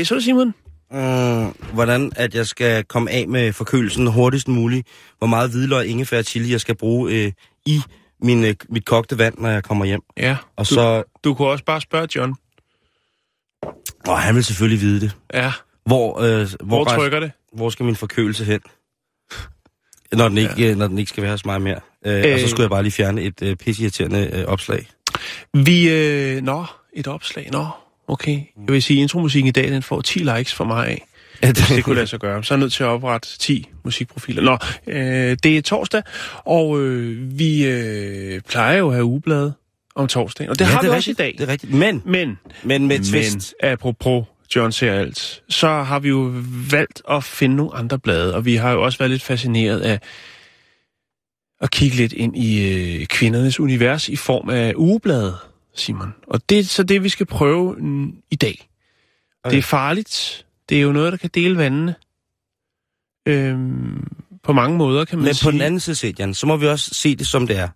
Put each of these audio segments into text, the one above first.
Læser du, Simon? Mm, hvordan at jeg skal komme af med forkølelsen hurtigst muligt. Hvor meget hvidløg, ingefær og chili jeg skal bruge øh, i min, øh, mit kogte vand, når jeg kommer hjem. Ja. Og du, så... Du kunne også bare spørge John. Åh, han vil selvfølgelig vide det. Ja. Hvor, øh, hvor, Hvor trykker det? hvor skal min forkølelse hen? Når den ikke, ja. når den ikke skal være hos mig mere. Øh, øh... Og så Øh. skulle jeg bare lige fjerne et øh, pisseirriterende øh, opslag. Vi, øh, nå, et opslag, nå, okay. Jeg vil sige, intromusikken i dag, den får 10 likes fra mig af. Ja, Hvis det kunne lade sig gøre. Så er jeg nødt til at oprette 10 musikprofiler. Nå, øh, det er torsdag, og øh, vi øh, plejer jo at have ugeblade om torsdagen. Og det ja, har det vi er også i dag. Det er rigtigt. Men, Men, men med men twist. apropos John ser alt, så har vi jo valgt at finde nogle andre blade, og vi har jo også været lidt fascineret af at kigge lidt ind i øh, kvindernes univers i form af ugeblade, Simon. Og det er så det, vi skal prøve i dag. Okay. Det er farligt. Det er jo noget, der kan dele vandene. Øhm, på mange måder, kan man Men sige. på den anden side set, Jan, så må vi også se det som det er.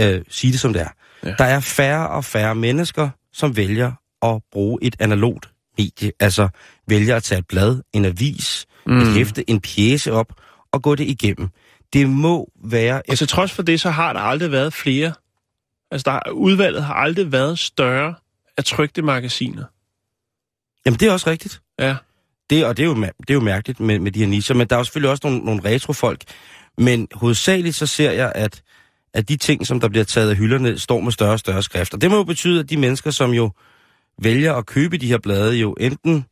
Øh, sige det som det er. Ja. Der er færre og færre mennesker, som vælger at bruge et analogt medie. Altså vælger at tage et blad, en avis, mm. et hæfte, en pjæse op og gå det igennem. Det må være... Og til trods for det, så har der aldrig været flere. Altså, der, udvalget har aldrig været større af trygte magasiner. Jamen, det er også rigtigt. Ja. Det, og det er, jo, det er jo mærkeligt med, med de her nischer, men der er jo selvfølgelig også nogle, nogle retrofolk. Men hovedsageligt så ser jeg, at, at de ting, som der bliver taget af hylderne, står med større og større skrift. Og det må jo betyde, at de mennesker, som jo vælger at købe de her blade, jo enten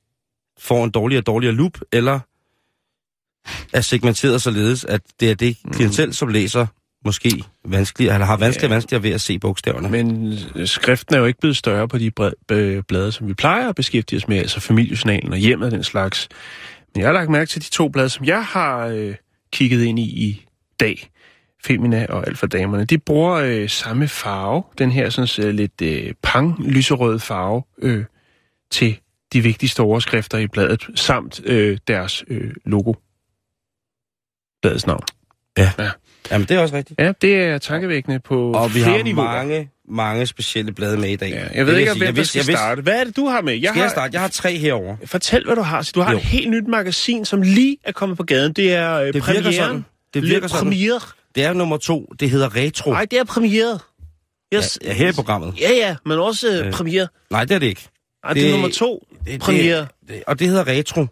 får en dårligere og dårligere loop, eller er segmenteret således, at det er det klientel, som læser måske vanskeligere, eller har vanskeligere, Ja. vanskeligere ved at se bogstaverne. Men øh, skriften er jo ikke blevet større på de blade, som vi plejer at beskæftige os med, altså familiejournalen og hjemmet og den slags. Men jeg har lagt mærke til de to blade, som jeg har øh, kigget ind i i dag. Femina og Alfa Damerne. De bruger øh, samme farve, den her sådan, øh, lidt øh, pang-lyserøde farve, øh, til de vigtigste overskrifter i bladet, samt øh, deres øh, logo. Bladets navn. Jamen, det er også rigtigt. Ja, det er tankevækkende på Og vi flere har niveauer. mange, mange specielle blade med i dag. Ja, jeg ved ikke, hvem Jeg der skal jeg starte. Hvad er det, du har med? Jeg Skal har... jeg starte? Jeg har tre herover. Fortæl, hvad du har. Så Du har Jo. et helt nyt magasin, som lige er kommet på gaden. Det er øh, Det virker premieren. sådan. Det virker Le sådan. Premiere. Det er nummer to. Det hedder Retro. Nej, det er premiere. Yes. Ja, her i programmet. Ja, ja, men også øh, Øh, premiere. Nej, det er det ikke. Nej, det, det er nummer to. Det, Premiere. Det, det, og det hedder Retro.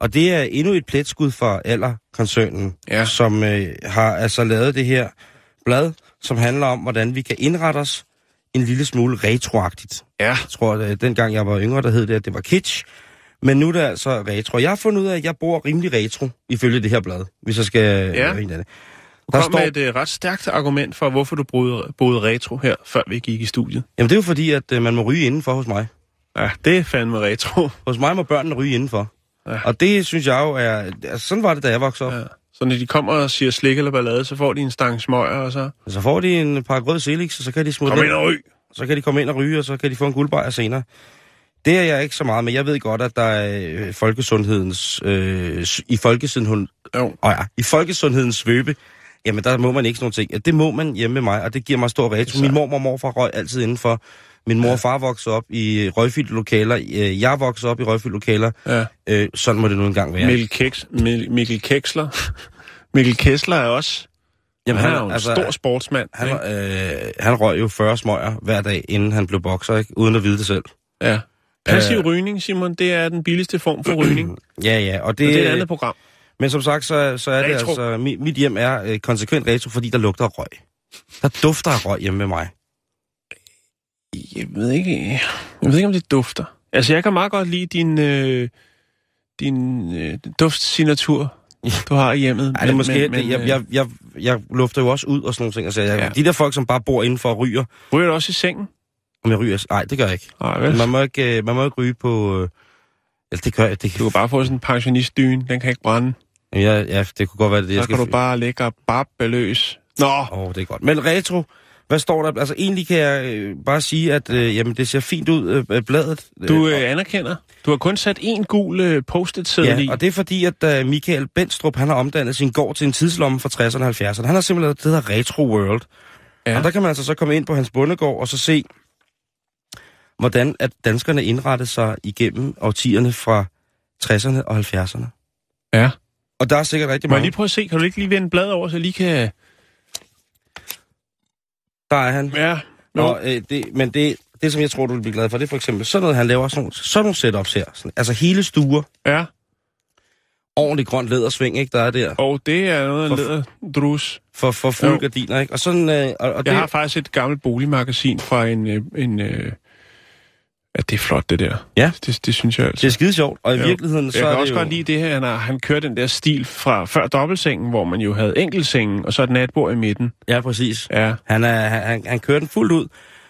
Og det er endnu et pletskud for Aller-koncernen, Ja. som øh, har altså lavet det her blad, som handler om, hvordan vi kan indrette os en lille smule retroagtigt. Ja. Jeg tror, at dengang jeg var yngre, der hed det, at det var kitsch. Men nu er det altså retro. Jeg har fundet ud af, at jeg bor rimelig retro, ifølge det her blad, hvis jeg skal... Ja. øh, en af det. Du Der kom står, med et øh, ret stærkt argument for, hvorfor du boede, boede retro her, før vi gik i studiet. Jamen det er jo fordi, at øh, man må ryge indenfor hos mig. Ja, det er fandme retro. Hos mig må børnene ryge indenfor. Ja. Og det synes jeg jo er... Altså, sådan var det, da jeg voksede op. Ja. Så når de kommer og siger slik eller ballade, så får de en stang smøger, og så... Så får de en par grød Felix, og så kan de smutte Kom ind. og ryg! Så kan de komme ind og ryge, og så kan de få en guldbejer senere. Det er jeg ikke så meget, men jeg ved godt, at der er øh, folkesundhedens... Øh, I folkesundheden... Jo. Åh ja, i folkesundhedens svøbe, jamen der må man ikke sådan nogle ting. Ja, det må man hjemme med mig, og det giver mig stor retro. Min mor og morfar røg altid indenfor. Min mor og far voksede op i røgfyldte lokaler. Øh, Jeg voksede op i røgfyldte lokaler. Ja. Øh, sådan må det nu engang være. Mikkel, Keks, Mikkel Keksler. Mikkel Kessler er også... Jamen, han er jo en altså, stor sportsmand. Han, ikke? øh, han røg jo 40 smøger hver dag, inden han blev bokser, ikke? uden at vide det selv. Ja. Passiv Øh. rygning, Simon, det er den billigste form for rygning. Ja, ja, og Det, det, og det er et andet program. Men som sagt, så, så er det Retro. altså... Mit, mit hjem er øh, konsekvent retro, fordi der lugter røg. Der dufter røg hjemme med mig. Jeg ved ikke, jeg ved ikke om det dufter. Altså, jeg kan meget godt lide din, øh, din øh, duftsignatur, du har i hjemmet. Ej, det er måske, men, men, jeg, øh, jeg, jeg, jeg lufter jo også ud og sådan nogle ting. Altså, jeg, Ja. De der folk, som bare bor indenfor og ryger, Ryger du også i sengen? om jeg ryger... Nej, det gør jeg ikke. Vel? Man må ikke, øh, man må ikke ryge på... Øh, eller det gør jeg. Det, Du kan bare få sådan en pensionistdyne, den kan ikke brænde. ja, ja, det kunne godt være det, jeg Så skal... kan du bare ligge og babbe løs. Nå, Åh, oh, det er godt. Men retro, hvad står der? Altså, egentlig kan jeg øh, bare sige, at øh, jamen, det ser fint ud, øh, bladet. du øh, anerkender. Du har kun sat en gul øh, i. Ja, og det er fordi, at uh, Michael Benstrup, han har omdannet sin gård til en tidslomme fra 60'erne og 70'erne. Han har simpelthen lavet det, der Retro World. Ja. Og der kan man altså så komme ind på hans bondegård og så se, hvordan at danskerne indrettede sig igennem årtierne fra 60'erne og 70'erne. Ja. Og der er sikkert rigtig Må jeg mange. lige prøve at se? Kan du ikke lige vende bladet over, så jeg lige kan... Der er han. Ja, Nå. Og, øh, det, men det, det, som jeg tror, du vil blive glad for, det er for eksempel sådan noget, han laver sådan, sådan nogle setups her. Sådan, altså hele stuer, Ja, ordentligt grønt lædersving, ikke, der er der, og det er noget af læderdrus. for, for fulde Jo. gardiner, ikke? Og sådan, øh, og, og det, Jeg har faktisk et gammelt boligmagasin fra en... øh, en øh, ja, det er flot, det der. Ja. Det, det synes jeg altså. det er skide sjovt, og i Jo. virkeligheden, så jeg er kan det også jo... godt lide det her, han, har, han kører den der stil fra før dobbeltsengen, hvor man jo havde enkeltsengen, og så et natbord i midten. Ja, præcis. Ja, Han, er, han, han, kører den fuldt ud.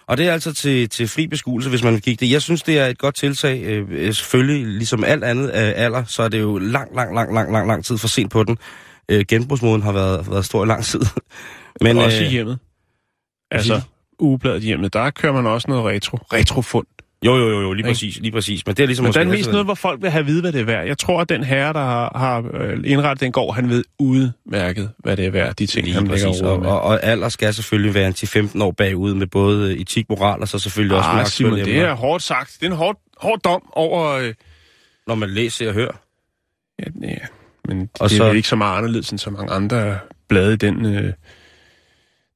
Og det er altså til, til fri beskuelse, hvis man vil kigge det. Jeg synes, det er et godt tiltag. Øh, øh, selvfølgelig, ligesom alt andet af alder, så er det jo lang, lang, lang, lang, lang, lang tid for sent på den. Øh, genbrugsmåden har været, været stor i lang tid. men også i øh, hjemmet. Altså, ugebladet hjemmet, der kører man også noget retro. Retrofund. Jo, jo, jo, jo, lige præcis, lige præcis. Men det er ligesom Men der er mest noget, hvor folk vil have at vide, hvad det er værd. Jeg tror, at den herre, der har, har øh, indrettet den gård, han ved udmærket, hvad det er værd, de ting, Lige han lægger præcis. over Og, og, og alder skal selvfølgelig være en 10-15 år bagud med både øh, etik, moral og så selvfølgelig også med Ah, Simon, det er hårdt sagt. Det er en hård, hård dom over... Øh, når man læser og hører. ja, ja, men Og det er så- så... ikke så meget anderledes end så mange andre blade i den, øh,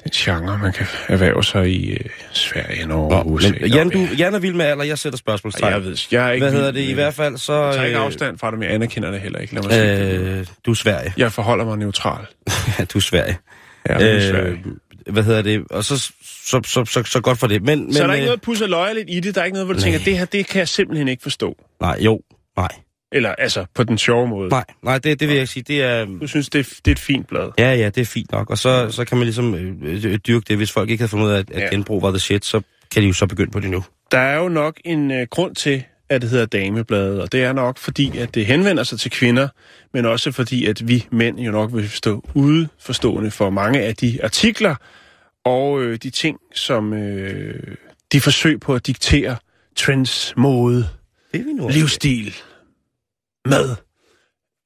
den genre, man kan erhverve sig i øh, Sverige, Norge, Nå, USA. men Jan, du, Jan er vild med alder, jeg sætter spørgsmålstegn. Jeg ved, jeg er ikke Hvad hedder det? I hvert fald så... Jeg tager ikke øh, afstand fra det, men jeg anerkender det heller ikke. Lad mig sige. Øh, du er Sverige. Jeg forholder mig neutral. Ja, du er Sverige. Ja, øh, Sverige. hvad hedder det? Og så, så, så, så, så godt for det. Men, men, Så er der ikke øh, noget pusser løjerligt i det? Der er ikke noget, hvor du nej. tænker, det her, det kan jeg simpelthen ikke forstå. Nej, jo. Nej. Eller altså, på den sjove måde. Nej, nej det, det vil jeg sige. Det er... Du synes, det er, det er et fint blad. Ja, ja, det er fint nok. Og så, så kan man ligesom øh, øh, dyrke det. Hvis folk ikke havde fundet ud af, at, at Ja. genbrug var the shit, så kan de jo så begynde på det nu. Der er jo nok en øh, grund til, at det hedder damebladet, og det er nok fordi, at det henvender sig til kvinder, men også fordi, at vi mænd jo nok vil stå udeforstående for mange af de artikler og øh, de ting, som øh, de forsøg på at diktere trends, mode, Det er vi nu. livsstil, mad.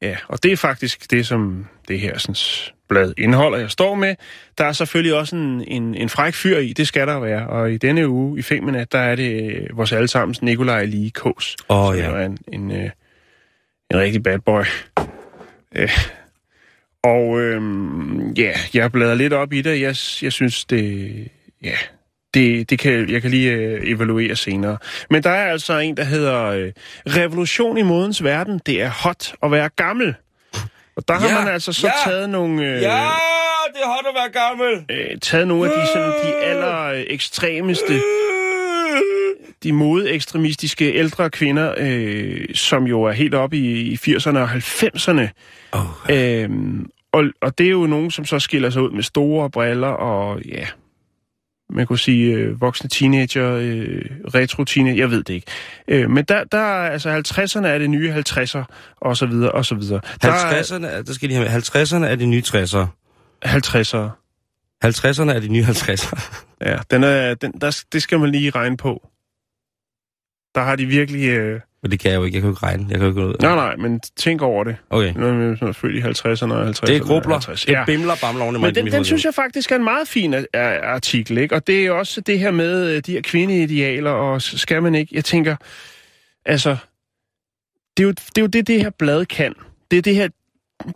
Ja, og det er faktisk det, som det her sådan, blad indeholder, jeg står med. Der er selvfølgelig også en, en, en fræk fyr i, det skal der være. Og i denne uge i Femina, der er det øh, vores allesammens Nikolaj Lige Kås. Åh, som ja. er en, en, øh, en rigtig bad boy. Øh, og øhm, ja, jeg bladrer lidt op i det. Jeg, jeg synes, det... Ja, det, det kan, jeg kan lige øh, evaluere senere. Men der er altså en, der hedder øh, Revolution i modens verden. Det er hot at være gammel. Og der har Ja, man altså så ja, taget nogle... Øh, Ja, det er hot at være gammel. øh, taget nogle af de, sådan, de aller øh, ekstremeste, de modeekstremistiske ældre kvinder, øh, som jo er helt oppe i, i 80'erne og 90'erne. Oh. Øhm, og, og det er jo nogen, som så skiller sig ud med store briller og ja, man kunne sige øh, voksne teenager, øh, retro-teenager, jeg ved det ikke. Øh, men der, der er altså 50'erne er det nye 50'er, og så videre, og så videre. Der er 50'erne, er- der skal de have med. 50'erne er de nye 60'ere. 50'ere. 50'erne er de nye 50'ere. Ja, den er, den, der, det skal man lige regne på. Der har de virkelig... Øh... Men det kan jeg jo ikke. Jeg kan jo ikke regne. Jeg kan jo ikke gå ud. Nej, nej, men tænk over det. Okay. Som er født i 50'erne og 50'erne. Det er grubler. 50. Det Ja. bimler bamler oven i Men den, den synes jeg faktisk er en meget fin a- artikel, ikke? Og det er også det her med øh, de her kvindeidealer, og skal man ikke... Jeg tænker, altså... Det er jo det, er jo det, det her blad kan. Det er det her...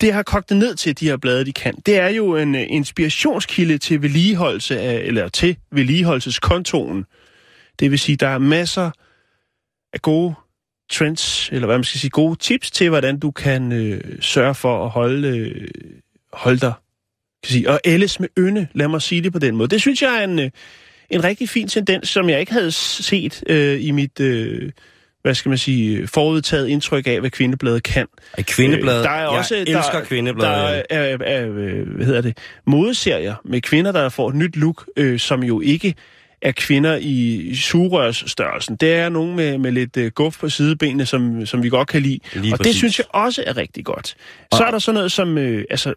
Det har kogt det ned til, de her blade, de kan. Det er jo en øh, inspirationskilde til vedligeholdelse af, eller til vedligeholdelseskontoen. Det vil sige, der er masser af gode trends, eller hvad man skal sige, gode tips til, hvordan du kan øh, sørge for at holde, øh, holde dig kan sige, og ældes med ynde, lad mig sige det på den måde. Det synes jeg er en, øh, en rigtig fin tendens, som jeg ikke havde set øh, i mit, øh, hvad skal man sige, forudtaget indtryk af, hvad kvindebladet kan. Et kvindeblad. Øh, der er også, jeg elsker der, kvindebladet. Der er, er, er, hvad hedder det, modeserier med kvinder, der får et nyt look, øh, som jo ikke er kvinder i sugerørsstørrelsen. Det er nogen med, med lidt øh, guf på sidebenene, som, som vi godt kan lide. Lige og præcis. det synes jeg også er rigtig godt. Så er der sådan noget som øh, altså,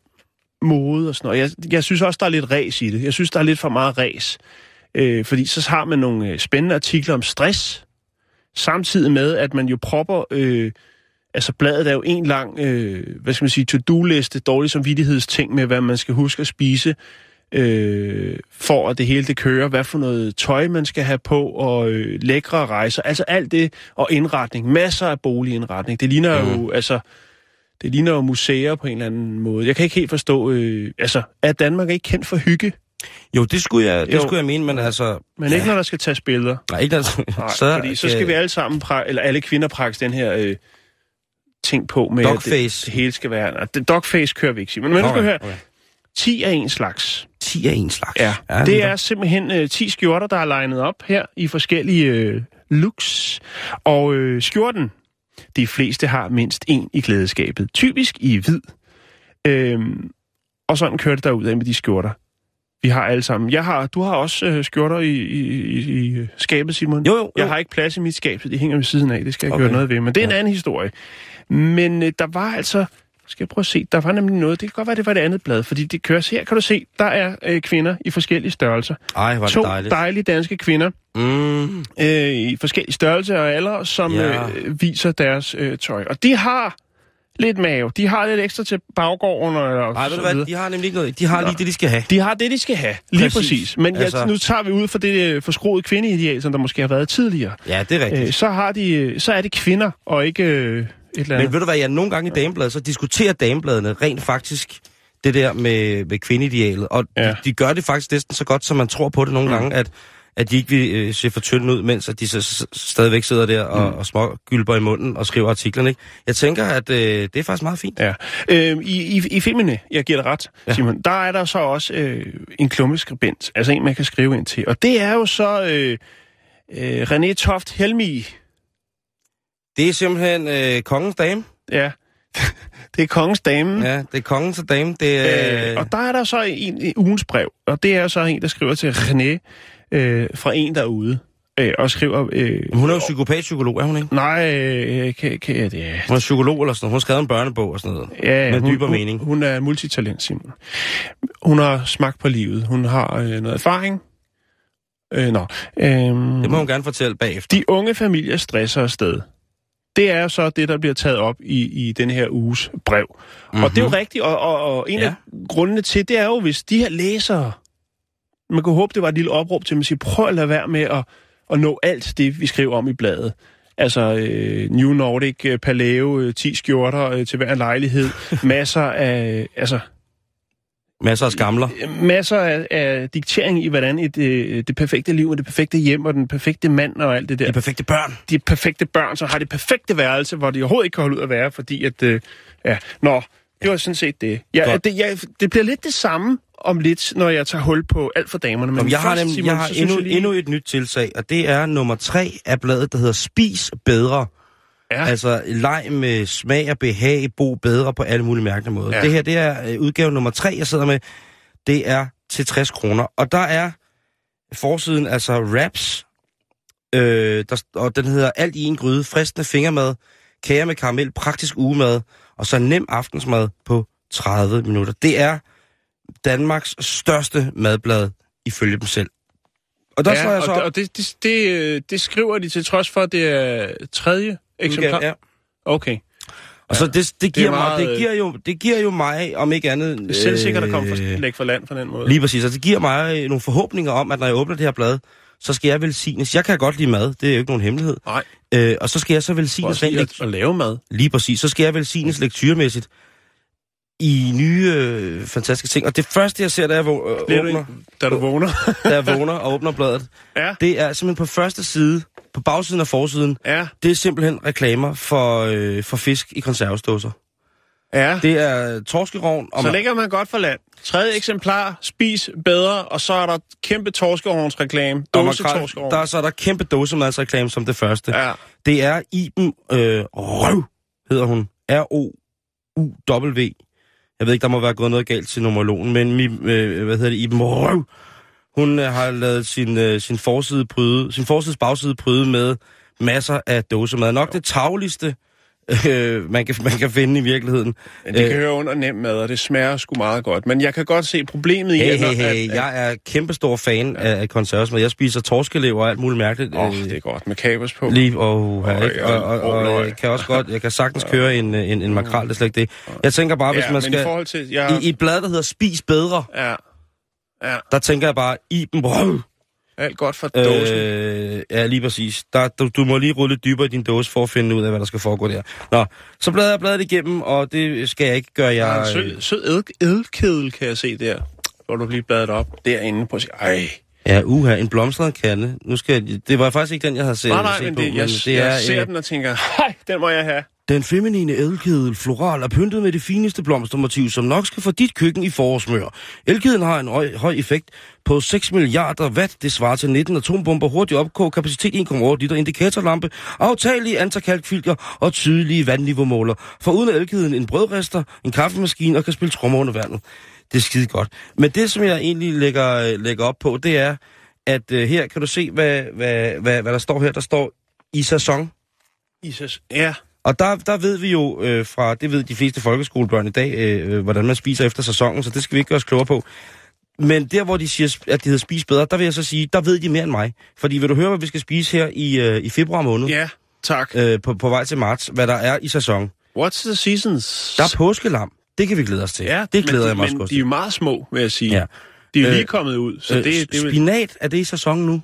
mode og sådan noget. Jeg, jeg synes også, der er lidt ræs i det. Jeg synes, der er lidt for meget ræs. Øh, fordi så har man nogle øh, spændende artikler om stress, samtidig med, at man jo propper... Øh, altså bladet er jo en lang, øh, hvad skal man sige, to-do-liste, dårlig samvittighedsting med, hvad man skal huske at spise, øh, for at det hele det kører, hvad for noget tøj man skal have på, og øh, lækre rejser, altså alt det, og indretning, masser af boligindretning. Det ligner mm. jo, altså, det ligner jo museer på en eller anden måde. Jeg kan ikke helt forstå, øh, altså, er Danmark ikke kendt for hygge? Jo, det skulle jeg, det Jo. skulle jeg mene, men altså... Men ikke når der skal tages billeder. Nej, ikke altså, Nej, så, så, fordi så skal øh, vi alle sammen, pra- eller alle kvinder prakke den her øh, ting på med, at Dogface. det, det hele skal være... Dogface kører vi ikke, Simon. Men nu skal du høre, okay. 10 er en slags. 10 er en slags. Ja, ja det er simpelthen øh, 10 skjorter, der er legnet op her i forskellige øh, looks. Og øh, skjorten, de fleste har mindst en i klædeskabet. Typisk i hvid. Øhm, og sådan kører det derud af med de skjorter. Vi har alle sammen. Jeg har, du har også øh, skjorter i, i, i, i skabet, Simon. Jo, jo, jo. Jeg har ikke plads i mit skab, så de hænger ved siden af. Det skal jeg Okay. gøre noget ved. Men det er en Ja. anden historie. Men øh, der var altså... Skal jeg prøve at se? Der var nemlig noget. Det kan godt være, det var det andet blad, fordi det kører. Her kan du se, der er øh, kvinder i forskellige størrelser. Ej, hvor To dejligt. dejlige danske kvinder Mm, øh, i forskellige størrelser og alder, som Ja. øh, viser deres øh, tøj. Og de har lidt mave. De har lidt ekstra til baggården og, og Ej, ved du hvad, de har nemlig ikke noget. De har lige det, de skal have. De har det, de skal have. Lige præcis. Præcis. Men altså... Altså- nu tager vi ud for det øh, forskroede kvindeideal, som der måske har været tidligere. Ja, det er rigtigt. Øh, så, har de, øh, så er det kvinder, og ikke øh, eller andet. Men ved du hvad, jeg nogle gange i damebladet, så diskuterer damebladene rent faktisk det der med, med kvindeidealet. Og ja. De, de gør det faktisk næsten så godt, som man tror på det nogle Mm. gange, at, at de ikke vil øh, se for tynde ud, mens at de så, s- stadigvæk sidder der og, Mm. og små gylper i munden og skriver artiklerne. Ikke? Jeg tænker, at øh, det er faktisk meget fint. Ja. Øh, i, i, I filmene, jeg giver dig ret, ja. Simon, der er der så også øh, en klummeskribent, altså en, man kan skrive ind til. Og det er jo så øh, øh, René Toft Helmi. Det er simpelthen øh, kongens dame. Ja, det er kongens dame. Ja. Ja, det er kongens dame. Det er, Øh, og der er der så en, en ugens brev, og det er så en, der skriver til René øh, fra en derude. Øh, og skriver... Øh, hun er jo psykopat-psykolog, er hun ikke? Nej, øh, kan, kan jeg det? Hun er psykolog eller sådan noget. Hun har skrevet en børnebog og sådan noget. Ja, Med hun, dybere hun, mening. Hun er multitalent, Simon. Hun har smagt på livet. Hun har øh, noget erfaring. Øh, nå. Øhm, Det må hun gerne fortælle bagefter. de unge familier stresser afsted. Det er så det, der bliver taget op i, i den her uges brev. Mm-hmm. Og det er jo rigtigt, og, og, og en Ja. af grundene til, det er jo, hvis de her læsere, man kunne håbe, det var et lille opråb til, at man siger, prøv at lade være med at, at nå alt det, vi skriver om i bladet. Altså øh, New Nordic, øh, Paleo, øh, 10 skjorter øh, til hver lejlighed, masser af, altså, Masser af skamler. masser af, af diktering i, hvordan et, øh, det perfekte liv og det perfekte hjem og den perfekte mand og alt det der De perfekte børn. de perfekte børn, som har det perfekte værelse, hvor de overhovedet ikke kan holde ud at være, fordi at, øh, ja, nå, det var sådan set det. Ja, Godt. det, jeg, det bliver lidt det samme om lidt, når jeg tager hul på alt for damerne. Men Jamen, jeg har, først, nemlig, Simon, jeg har så endnu, lige- endnu et nyt tilsag, og det er nummer tre af bladet, der hedder Spis bedre. Ja, Altså leg med smag og behag, bo bedre på alle mulige mærkelige måder. Ja. Det her, det er øh, udgave nummer tre, jeg sidder med. Det er til 60 kroner. Og der er forsiden, altså wraps, øh, der, og den hedder Alt i en gryde, fristende fingermad, kager med karamel, praktisk ugemad, og så nem aftensmad på 30 minutter. Det er Danmarks største madblad, ifølge dem selv. Og der slår ja jeg så og, op. og det, det, det, øh, det skriver de til trods for, at det er tredje eksemplar. Ja. Okay. Og så det, det, giver meget, mig, det, giver jo, det giver jo mig, om ikke andet... Det er selvsikkert at komme fra, øh, lægge for land på den måde. Lige præcis, og det giver mig øh, nogle forhåbninger om, at når jeg åbner det her blad, så skal jeg velsignes. Jeg kan godt lide mad, det er jo ikke nogen hemmelighed. Nej, Øh, og så skal jeg så for velsignes at, sige lekt- at, at lave mad. Lige præcis, så skal jeg velsignes lektyremæssigt i nye øh, fantastiske ting. Og det første, jeg ser, da jeg vå- øh, du åbner, ikke, da du vågner. da jeg vågner og åbner bladet, ja, det er simpelthen på første side, på bagsiden og forsiden, ja. det er simpelthen reklamer for, øh, for fisk i konservesdåser. Ja, Det er torskerovn. Og så man- ligger man godt for land. Tredje eksemplar, spis bedre, og så er der kæmpe torskeovnsreklame. og Dåse makrel. torskeovn. Der, så er der kæmpe dåsemadsreklame som det første. Ja, Det er Iben øh, Røv, hedder hun. R-O-U-W. Jeg ved ikke, der må være gået noget galt til numerologen, men mi, øh, hvad hedder det, Iben Røv. Hun øh, har lavet sin, øh, sin, forside pryde, sin forsides bagside pryde med masser af dåsemad. Nok det tagligste, øh, man, kan, man kan finde i virkeligheden. men det Øh, kan høre under nem mad, og det smager sgu meget godt. Men jeg kan godt se problemet i, Hey, at- hey, at- hey, at- jeg er kæmpestor fan af, af konservesmad. Jeg spiser torskelever og alt muligt mærkeligt. Åh, øh, det er godt med kapers på. Lige, og, Øj, ikke? og, og, og- og, og- jeg kan også godt, jeg kan sagtens køre en, en, en makrel, det er slet ikke det. Jeg tænker bare, hvis ja, man skal... i forhold til... Jeg, I, I et blad, der hedder Spis Bedre, ja, ja, der tænker jeg bare, Iben Brøv. alt godt fra dåsen. Øh, ja, lige præcis. Der, du, du må lige rulle dybere i din dåse for at finde ud af, hvad der skal foregå der. Nå, så bladrer jeg bladet igennem, og det skal jeg ikke gøre. Jeg, en sød, sød ed- kan jeg se der. Hvor du lige bladet op derinde på sig. Ej, Ja, uha, en blomstret kande. Nu skal jeg, det var faktisk ikke den, jeg havde set, nej, nej, set men på, det, jeg, det jeg er, ser øh, den og tænker, hej, den må jeg have. Den feminine elkedel floral er pyntet med det fineste blomstermotiv, som nok skal få dit køkken i forårsmør. Elkedlen har en høj, høj effekt på 6 milliarder watt. Det svarer til 19 atombomber, hurtig opkog, kapacitet 1,8 liter, indikatorlampe, aftagelige antakalkfilter og tydelige vandniveaumåler. For uden elkedlen en brødrester, en kaffemaskine og kan spille trommer under vandet. Det er skide godt. Men det, som jeg egentlig lægger, lægger op på, det er, at uh, her kan du se, hvad, hvad, hvad, hvad der står her. Der står i sæson. Isis. Ja, og der, der ved vi jo øh, fra, det ved de fleste folkeskolebørn i dag, øh, øh, hvordan man spiser efter sæsonen, så det skal vi ikke gøre os klogere på. Men der, hvor de siger, at det hedder spise bedre, der vil jeg så sige, der ved de mere end mig. Fordi vil du høre, hvad vi skal spise her i, øh, i februar måned, ja, tak. øh, på, på vej til marts, hvad der er i sæson. What's the seasons? Der er påskelam. Det kan vi glæde os til. ja, det glæder men, jeg mig også Men de er jo meget små, vil jeg sige. Ja. De er jo Øh, lige kommet ud, så øh, det, det er jo Spinat, er det i sæson nu?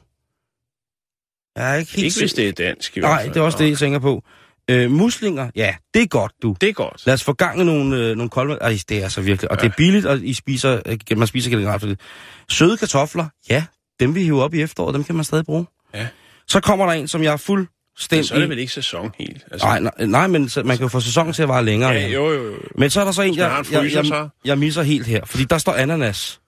Jeg er ikke helt ikke, hvis det er dansk. i hvert Nej, fald. det er også det, jeg tænker på. Øh, muslinger, ja, det er godt, du. Det er godt. Lad os få gang i nogle, øh, nogle kolde... Ej, det er så virkelig. Og ja. det er billigt, og I spiser, øh, man spiser generelt for det. Søde kartofler, ja, dem vi hiver op i efteråret, dem kan man stadig bruge. Ja. Så kommer der en, som jeg er Men fuldstændig... så er det vel ikke sæson helt. Altså, Nej, nej, nej, men man kan jo få sæsonen til at vare længere. ja, jo, jo, jo. Men så er der så en, jeg, jeg, jeg, jeg misser helt her, fordi der står ananas.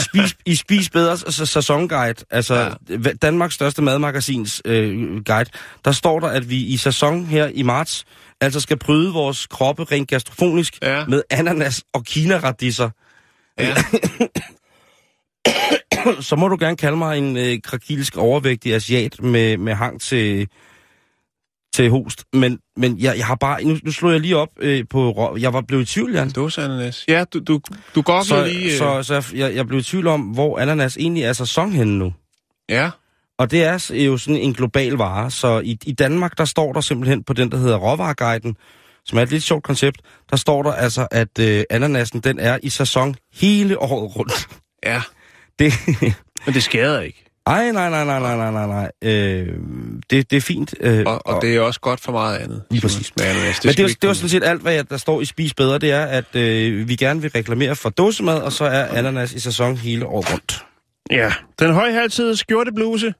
Spis, I Spis Bedre sæsonguide, altså ja. Danmarks største madmagasins øh, guide, der står der, at vi i sæson her i marts, altså skal bryde vores kroppe rent gastrofonisk Ja. med ananas og kinaradisser. Ja. Så må du gerne kalde mig en øh, krakilsk overvægtig asiat med, med hang til, til host. Men, men jeg, jeg har bare... Nu, nu slog jeg lige op øh, på... Jeg var blevet i tvivl, Jan. Dåseananas. Ja, du, du, du går Så, lige... øh, så, så jeg, jeg blev i tvivl om, hvor ananas egentlig er sæson henne nu. Ja, Og det er s- jo sådan en global vare, så i, i Danmark, der står der simpelthen på den, der hedder Råvareguiden, som er et lidt sjovt koncept, der står der altså, at øh, ananasen, den er i sæson hele året rundt. ja. Det, Men det skader ikke. Ej, nej, nej, nej, nej, nej, nej, nej. Øh, det, det er fint. Øh, Og, og det er også godt for meget andet. Lige præcis. Med ananas. Men det, er, jo- det er jo ikke sådan set alt, hvad jeg, der står i Spis Bedre, det er, at øh, vi gerne vil reklamere for dåsemad, og så er ananas i sæson hele året rundt. Ja, den højhalsede skjortebluse.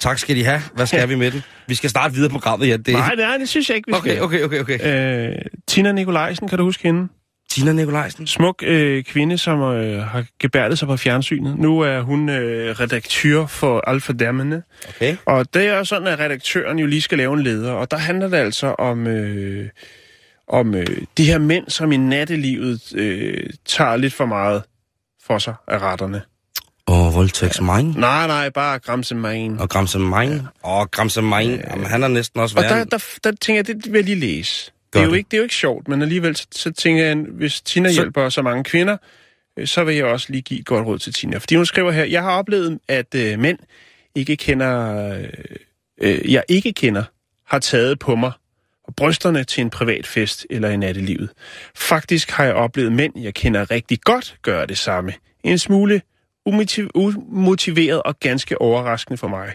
Tak skal de have. Hvad skal vi med den? Vi skal starte videre på programmet, ja. Det... Nej, nej, det synes jeg ikke, vi Okay, skal. okay, okay, okay. Øh, Tina Nikolajsen, kan du huske hende? Tina Nikolajsen. Smuk øh, kvinde, som øh, har gebærdet sig på fjernsynet. Nu er hun øh, redaktør for Alfa Dammene. Okay. Og det er jo sådan, at redaktøren jo lige skal lave en leder. Og der handler det altså om, øh, om øh, de her mænd, som i nattelivet øh, tager lidt for meget for sig af retterne. Og voldtægts Main. Nej, nej, bare gramse magen. Og Gramse Main. Og Gramse Main. Jamen, han er næsten også Og værre. der, der, der tænker jeg, det vil jeg lige læse. Det er, jo det. ikke, det er jo ikke sjovt, men alligevel så, så tænker jeg, hvis Tina Så- hjælper så mange kvinder, øh, så vil jeg også lige give et godt råd til Tina. Fordi hun skriver her, jeg har oplevet, at øh, mænd ikke kender, øh, øh, jeg ikke kender, har taget på mig og brysterne til en privat fest eller i nattelivet. Faktisk har jeg oplevet mænd, jeg kender rigtig godt, gøre det samme. En smule umotiv- umotiveret og ganske overraskende for mig.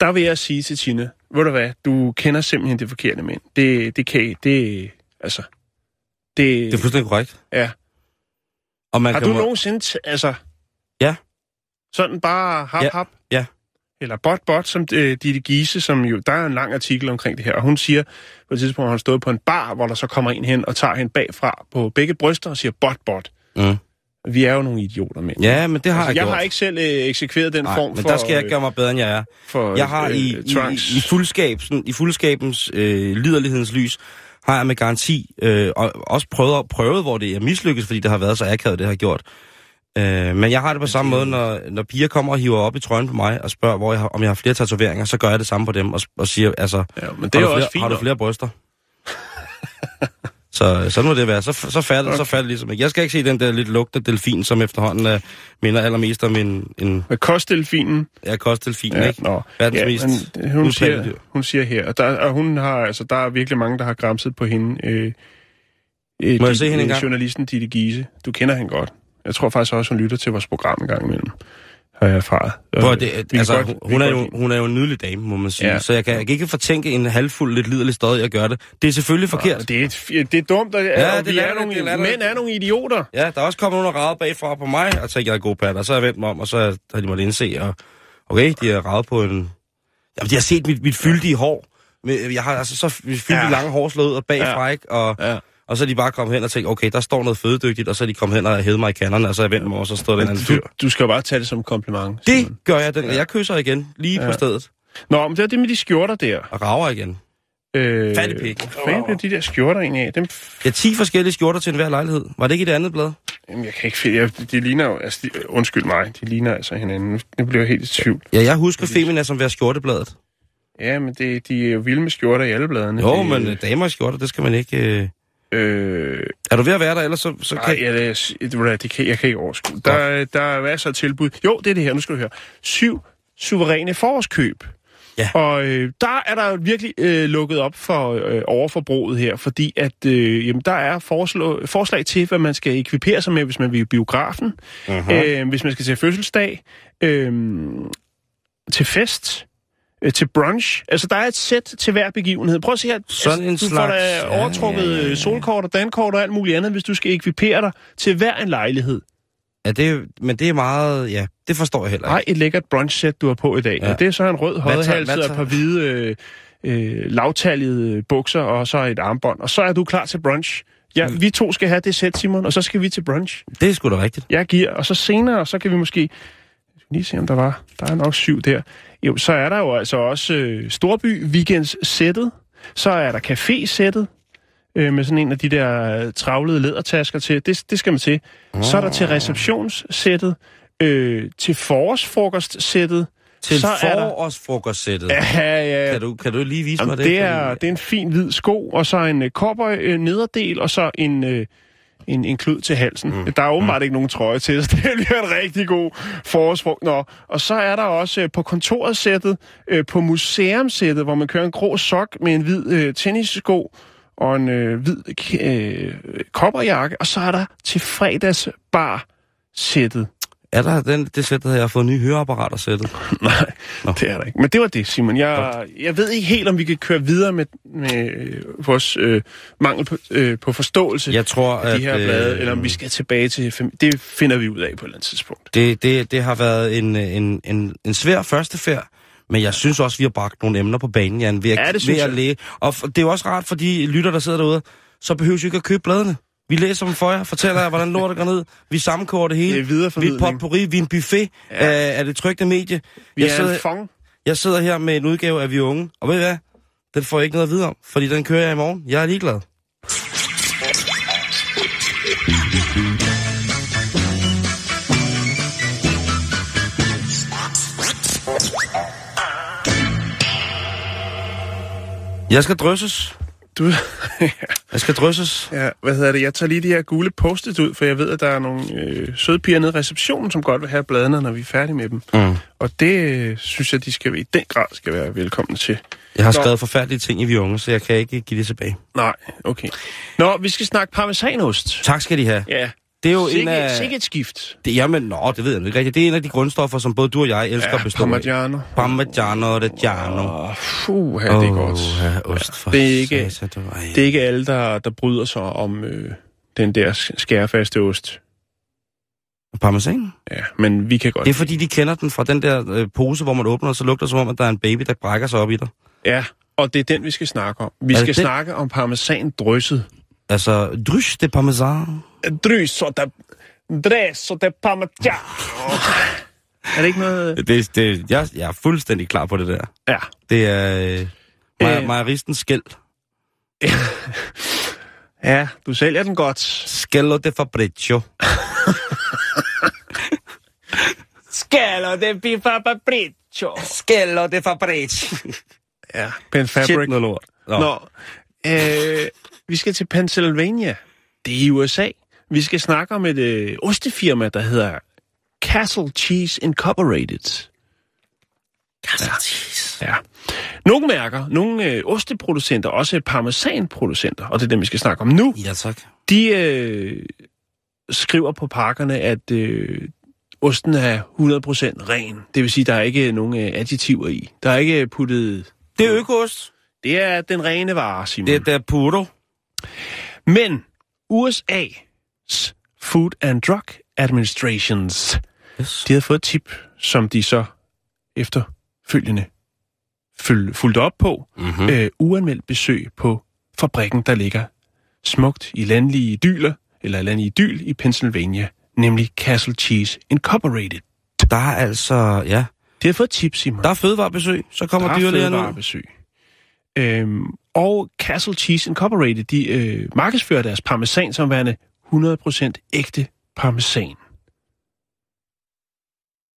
Der vil jeg sige til Tina, ved du hvad, du kender simpelthen det forkerte mænd. Det, det kan det, altså, det, Det er fuldstændig korrekt. ja. Og man Har kan du må- nogensinde, altså, Ja. sådan bare hap, Ja. hap? Ja. eller Bot Bot, som øh, Ditte Giese, som jo, der er en lang artikel omkring det her, og hun siger, på et tidspunkt har hun stået på en bar, hvor der så kommer en hen og tager hende bagfra på begge bryster og siger Bot Bot. Mm. Vi er jo nogle idioter, men. Ja, men det har altså, jeg jeg gjort. har ikke selv øh, eksekveret den Nej, form men for... der skal jeg øh, gøre mig bedre, end jeg er. for, Jeg har i, øh, i, tvangs- i, i, fuldskab, sådan, i fuldskabens øh, liderlighedens lys, har jeg med garanti øh, og også prøvet, prøvet, hvor det er mislykkes, fordi det har været så akavet, det har gjort. Øh, men jeg har det på samme måde, når, når piger kommer og hiver op i trøjen på mig og spørger, hvor jeg har, om jeg har flere tatoveringer, så gør jeg det samme på dem og, og siger, altså, Ja, men det er har, du flere, også fint. har du flere bryster? så sådan må det være. Så, så falder okay. så falder det ligesom ikke. Jeg skal ikke se den der lidt lugtende delfin, som efterhånden uh, minder allermest om en, en kostdelfinen. ja, kostdelfin, Ja, ikke? nå. Verdens ja, mest men hun, siger, hun siger her, og, der, og hun har, altså, der er virkelig mange, der har græmset på hende. Øh, øh, Må jeg se hende øh, engang? Journalisten Ditte Giese. Du kender hende godt. Jeg tror faktisk også, hun lytter til vores program en gang imellem. Har jeg erfaret. Prøv, det, vi altså, godt- hun, er jo, hun er jo en nydelig dame, må man sige. Ja. Ja. Så jeg kan, jeg kan ikke fortænke en halvfuld, lidt liderlig stød i at gøre det. Det er selvfølgelig forkert. Og Det er, det er dumt, og, Ja, det vi er er, nogle, det mænd er nogle idioter. Ja, der er også kommet nogen og ravet bagfra på mig, og tænkt, jeg er god pat, og så har jeg vendt mig om, og så har de måttet indse, og okay, de har ravet på en... Jamen, de har set mit, mit fyldige hår. Jeg har altså så fyldige Ja. ja. lange hår slået ud og bagfra, Ja. ikke? Og, Ja. Og så er de bare kommet hen og tænkt, okay, der står noget fødedygtigt, og så er de kommet hen og hævet mig i kanderne, og så har jeg vendt mig over, og så står der en anden Du, du skal jo bare tage det som en kompliment. Det gør jeg, den. Jeg kysser igen, lige ja. på stedet, Nå, men det er det med de skjorter der. og rager igen. Øh, Fattig pik. Hvad fanden de der skjorter egentlig af? Dem, Jeg har 10 forskellige skjorter til enhver lejlighed. Var det ikke i det andet blad? Jamen, jeg kan ikke finde... Jeg, de ligner jo... Altså, de, undskyld mig, de ligner altså hinanden. Nu, nu bliver jeg helt i tvivl. Ja, jeg husker Femina som være skjortebladet. Ja, men det, de er jo vilde med skjorter i alle bladene. Jo, det, men øh, damer skjorter, det skal man ikke... Øh... Øh, Er du ved at være der, ellers så, så nej, kan... ja, det, det, det kan, jeg kan ikke overskue. Der, der er masser af tilbud. Jo, det er det her. Nu skal du høre. Syv suveræne forårskøb. Ja. Og øh, der er der virkelig øh, lukket op for øh, overforbruget her, fordi at øh, jamen, der er forslag, forslag til, hvad man skal ekvipere sig med, hvis man vil i biografen, Uh-huh. øh, hvis man skal til fødselsdag, øh, til fest, øh, til brunch. Altså, der er et sæt til hver begivenhed. Prøv at se her. Sådan en du får slags- da overtrukket ja, ja, ja. solkort og dankort og alt muligt andet, hvis du skal ekvipere dig til hver en lejlighed. Ja, det, men det er meget... Ja, det forstår jeg heller ikke. Nej, et lækkert brunch-sæt, du har på i dag. Ja. Og det er så en rød hvad og et par hvide, øh, øh, lavtallige bukser og så et armbånd. Og så er du klar til brunch. Ja, Mm. vi to skal have det sæt, Simon, og så skal vi til brunch. Det er sgu da rigtigt. Jeg giver, og så senere, så kan vi måske... Lige se, om der var... Der er nok syv der. Jo, så er der jo altså også øh, Storby Weekends-sættet. Så er der café-sættet øh, med sådan en af de der øh, travlede lædertasker til. Det, det skal man til. Så er der til receptionssættet. Øh, til forårsfrokostsættet. Til Så forårsfrokostsættet. Ja, ja. Kan, du, kan du lige vise Jamen, mig det? det, er, det er en fin hvid sko, og så en øh, cowboy øh, nederdel, og så en, øh, en, en klud til halsen. Mm. Der er åbenbart mm. ikke nogen trøje til, så det bliver en rigtig god forårsfrugt. Nå, og så er der også øh, på kontoret sættet, øh, på museumsættet, hvor man kører en grå sok med en hvid øh, tennissko og en øh, hvid øh, kopperjakke, og så er der til fredagsbar sættet. Er der den, det sæt, der jeg har fået nye høreapparater sættet? Nej, Nå. det er der ikke. Men det var det, Simon. Jeg, jeg ved ikke helt, om vi kan køre videre med, med øh, vores øh, mangel på, øh, på forståelse Jeg tror, af de her at, blade, øh, eller om vi skal tilbage til... fam- Det finder vi ud af på et eller andet tidspunkt. Det, det, det har været en, en, en, en svær første færd, men jeg synes også, vi har bragt nogle emner på banen, Jan, ved at, Ja, det ved at læge. Og det er jo også rart for de lytter, der sidder derude, så behøver vi ikke at købe bladene. Vi læser dem for jer, fortæller jer, hvordan lortet går ned. Vi sammenkoger det hele. Det er. Vi er potpourri, vi er en buffet Ja. af, af det trygte medie. Vi jeg, er sidder, en fong. jeg sidder her med en udgave af Vi Unge, og ved I hvad? Den får jeg ikke noget at vide om, fordi den kører jeg i morgen. Jeg er ligeglad. Jeg skal drysses. Du, Jeg skal drysses. ja, hvad hedder det? Jeg tager lige de her gule post ud, for jeg ved, at der er nogle øh, søde piger nede i receptionen, som godt vil have bladene, når vi er færdige med dem. Mm. Og det øh, synes jeg, de skal i den grad skal være velkomne til. Jeg har Nå. skrevet forfærdelige ting i Vi Unge, så jeg kan ikke give det tilbage. Nej, okay. Nå, vi skal snakke parmesanost. Tak skal de have. Ja, Det er jo en sikke, af... sikke et skift. Det, jamen, nå, det ved jeg ikke rigtigt. Det er en af de grundstoffer, som både du og jeg elsker at bestå af. Parmigiano. Parmigiano Reggiano. Åh, puh, ja, det er godt. Ja, ost for Det er ikke- satan, du- ej. Det er ikke alle, der, der bryder sig om øh, den der skærfaste ost. Parmesan? Ja, men vi kan godt... Det er fordi, de kender den fra den der øh, pose, hvor man åbner, og så lugter det som om, at der er en baby, der brækker sig op i dig. Ja, og det er den, vi skal snakke om. Vi det skal den? snakke om parmesan drysset. Altså, drys de parmesan. Drys og da... Dress og da parmesan. er det ikke noget... Det, det, jeg, jeg er fuldstændig klar på det der. Ja. Det er øh, maj, majeristens skæld. Ja, du sælger den godt. Scello de Fabricio. Scalo de pipa papriccio. Scello de Fabricio. Ja, Pen Shit, Fabric. noget lort. Nå. Nå, øh, vi skal til Pennsylvania. Det er i USA. Vi skal snakke om et øh, ostefirma, der hedder Castle Cheese Incorporated. Castle cheese. Ja. Nogle mærker, nogle øh, osteproducenter, også parmesanproducenter, og det er dem, vi skal snakke om nu, Ja, tak. de øh, skriver på pakkerne, at øh, osten er 100% ren. Det vil sige, der er ikke nogen øh, additiver i. Der er ikke puttet... Det er økoost. Det er den rene vare, Simon. Det, det er puro. Men USA's Food and Drug Administrations, Yes. de havde fået et tip, som de så efterfølgende føl- fulgte op på. Mm-hmm. Mm. Øh, uanmeldt besøg på fabrikken, der ligger smukt i landlige idyller, eller landlige idyl i Pennsylvania, nemlig Castle Cheese Incorporated. Der er altså, ja, De har fået et tip, Simon. der er fødevarebesøg. Så kommer Der er dyrlægerne ud. fødevarebesøg. Øhm, og Castle Cheese Incorporated, de øh, markedsfører deres parmesan som værende 100% ægte parmesan.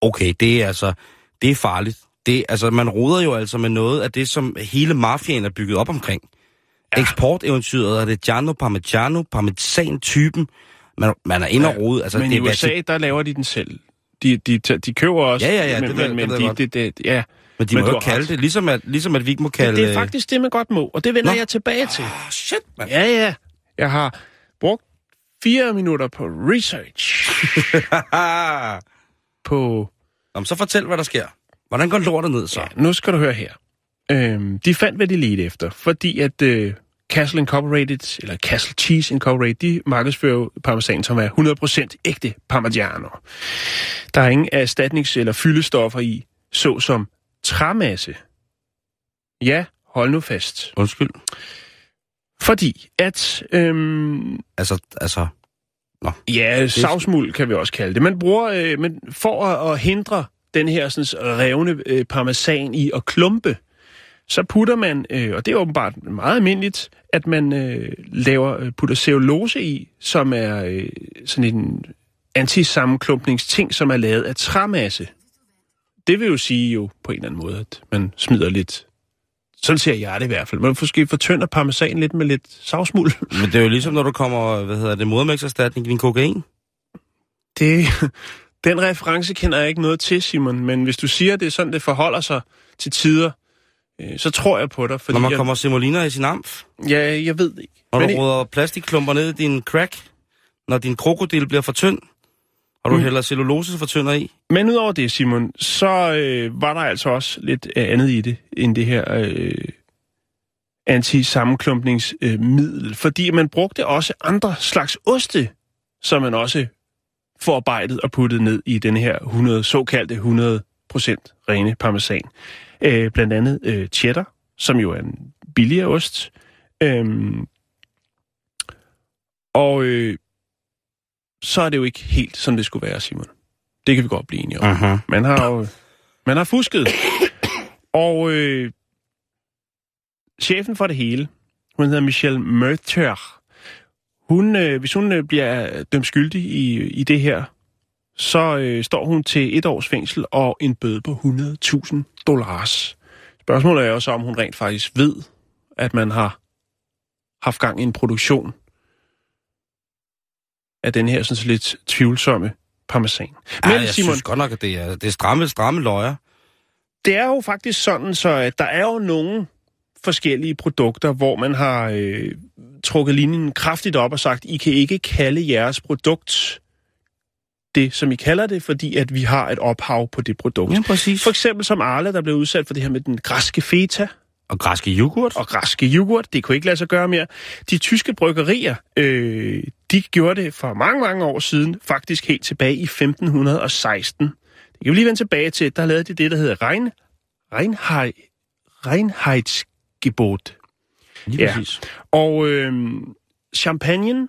Okay, det er altså, det er farligt. Det, altså, man roder jo altså med noget af det, som hele mafiaen er bygget op omkring. Ja. Eksporteventyret er det Gianno Parmigiano, parmesan-typen. Man, man er inde og rode. Altså, men det i er USA, der laver de den selv. De, de, de køber også, Ja, ja, ja, men, det men, det men ved de, jeg det, det, ja. men de men må jo kalde ret. det, ligesom at, ligesom at vi ikke må kalde... Det er faktisk det, man godt må, og det vender Nå. jeg tilbage til. Oh, shit, mand. Ja, ja. Jeg har brugt fire minutter på research på... Jamen, så fortæl, hvad der sker. Hvordan går lortet ned så? Ja, nu skal du høre her. Øhm, de fandt, hvad de ledte efter, fordi at øh, Castle Incorporated, eller Castle Cheese Incorporated, de markedsfører parmesan, som er 100% ægte parmigiano. Der er ingen erstatnings- eller fyldestoffer i, såsom træmasse. Ja, hold nu fast. Undskyld. Fordi at, øhm, Altså, altså... ja, savsmuld kan vi også kalde det. Man bruger, øh, men for at, at hindre den her sådan, revne øh, parmesan i at klumpe, så putter man, øh, og det er åbenbart meget almindeligt, at man øh, laver, øh, putter cellulose i, som er øh, sådan en antisammenklumpningsting, som er lavet af træmasse. Det vil jo sige jo på en eller anden måde, at man smider lidt, sådan ser jeg det i hvert fald, man måske fortynder parmesan lidt med lidt savsmuld. Men det er jo ligesom, når du kommer, hvad hedder det, modermælkserstatning i din kokain. Det, den reference kender jeg ikke noget til, Simon, men hvis du siger, det er sådan, det forholder sig til tider, øh, så tror jeg på dig, fordi Når man jeg, kommer semoliner i sin amf. ja, jeg ved ikke. Når Men du råder plastikklumper ned i din crack. Når din krokodil bliver for tynd. Og du Mm. hælder cellulose for tynder i. Men udover det, Simon, så øh, var der altså også lidt øh, andet i det, end det her øh, antisammenklumpningsmiddel. Øh, fordi man brugte også andre slags oste, som man også forarbejdet og puttet ned i den her 100, såkaldte 100% rene parmesan. Øh, blandt andet øh, cheddar, som jo er en billigere ost. Øhm, og øh, så er det jo ikke helt, som det skulle være, Simon. Det kan vi godt blive enige om. Uh-huh. Man har jo man har fusket. Og øh, chefen for det hele, hun hedder Michelle Merther, hun, øh, hvis hun øh, bliver dømt skyldig i, i det her, så øh, står hun til et års fængsel og en bøde på 100.000 dollars. Spørgsmålet er jo så, om hun rent faktisk ved, at man har haft gang i en produktion af den her sådan lidt tvivlsomme parmesan. Men, Men jeg Simon, synes godt nok, at det er, det er stramme, stramme løjer. det er jo faktisk sådan, så at der er jo nogle forskellige produkter, hvor man har øh, trukket linjen kraftigt op og sagt, I kan ikke kalde jeres produkt det, som I kalder det, fordi at vi har et ophav på det produkt. Ja, præcis. For eksempel som Arla, der blev udsat for det her med den græske feta Og græske yoghurt. og græske yoghurt. Det kunne ikke lade sig gøre mere. De tyske bryggerier, øh, de gjorde det for mange, mange år siden, faktisk helt tilbage i 1516. Det kan vi lige vende tilbage til. Der lavede de det, der hedder Rein, Reinheit, Reinheitsgebot. Lige Ja. præcis. Og øh, champagne,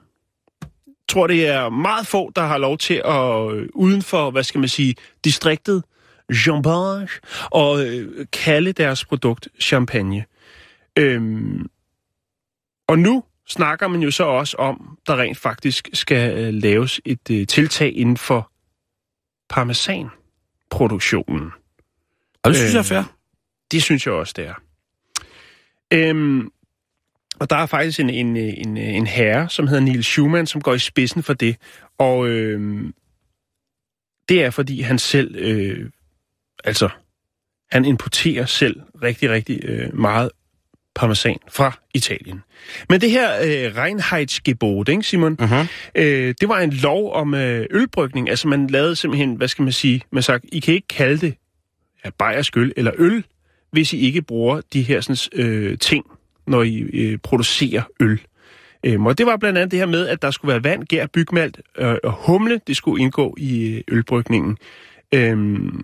tror det er meget få, der har lov til at øh, uden for, hvad skal man sige, distriktet Champagne, og øh, kalde deres produkt champagne. Øhm, og nu snakker man jo så også om, der rent faktisk skal øh, laves et øh, tiltag inden for parmesanproduktionen. Og det synes Øh, jeg er fair. Det synes jeg også, det er. Øhm, og der er faktisk en, en, en, en herre, som hedder Neil Schumann, som går i spidsen for det. Og øhm, det er, fordi han selv, øh, altså, han importerer selv rigtig, rigtig øh, meget parmesan fra Italien. Men det her øh, Reinheitsgebot, ikke Simon? Uh-huh. Øh, det var en lov om øh, ølbrygning. Altså man lavede simpelthen, hvad skal man sige, man sagt, I kan ikke kalde det ja, bayersk øl eller øl, hvis I ikke bruger de her sådan, øh, ting, når I øh, producerer øl. Øhm, og det var blandt andet det her med, at der skulle være vand, gær, bygmalt øh, og humle, det skulle indgå i øh, ølbrygningen. Øhm,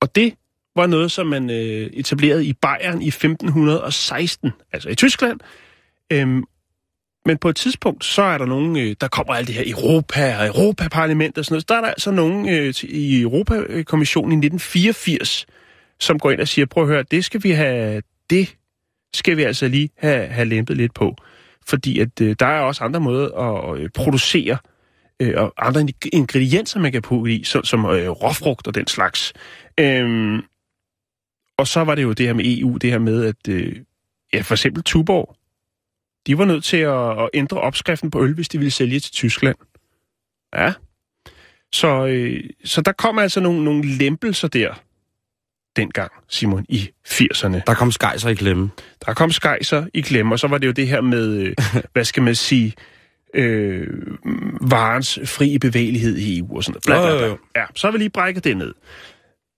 og det var noget, som man øh, etablerede i Bayern i 1516, altså i Tyskland. Øhm, men på et tidspunkt, så er der nogen, øh, der kommer alt det her Europa og Europaparlament og sådan noget. Så der er der altså nogen øh, i Europakommissionen i 1984, som går ind og siger, prøv at høre, det skal vi have, det skal vi altså lige have, have lempet lidt på. Fordi at øh, der er også andre måder at øh, producere øh, og andre ingredienser, man kan putte i, så, som øh, råfrugt og den slags. Øhm, og så var det jo det her med EU, det her med, at øh, ja, for eksempel Tuborg, de var nødt til at, at ændre opskriften på øl, hvis de ville sælge til Tyskland. Ja. Så, øh, så der kom altså nogle, nogle lempelser der dengang, Simon, i 80'erne. Der kom skejser i klemme. Der kom skejser i klemme, og så var det jo det her med, øh, hvad skal man sige, øh, varens frie bevægelighed i EU og sådan noget. Bla, bla, bla. Ja, så har vi lige brækket det ned.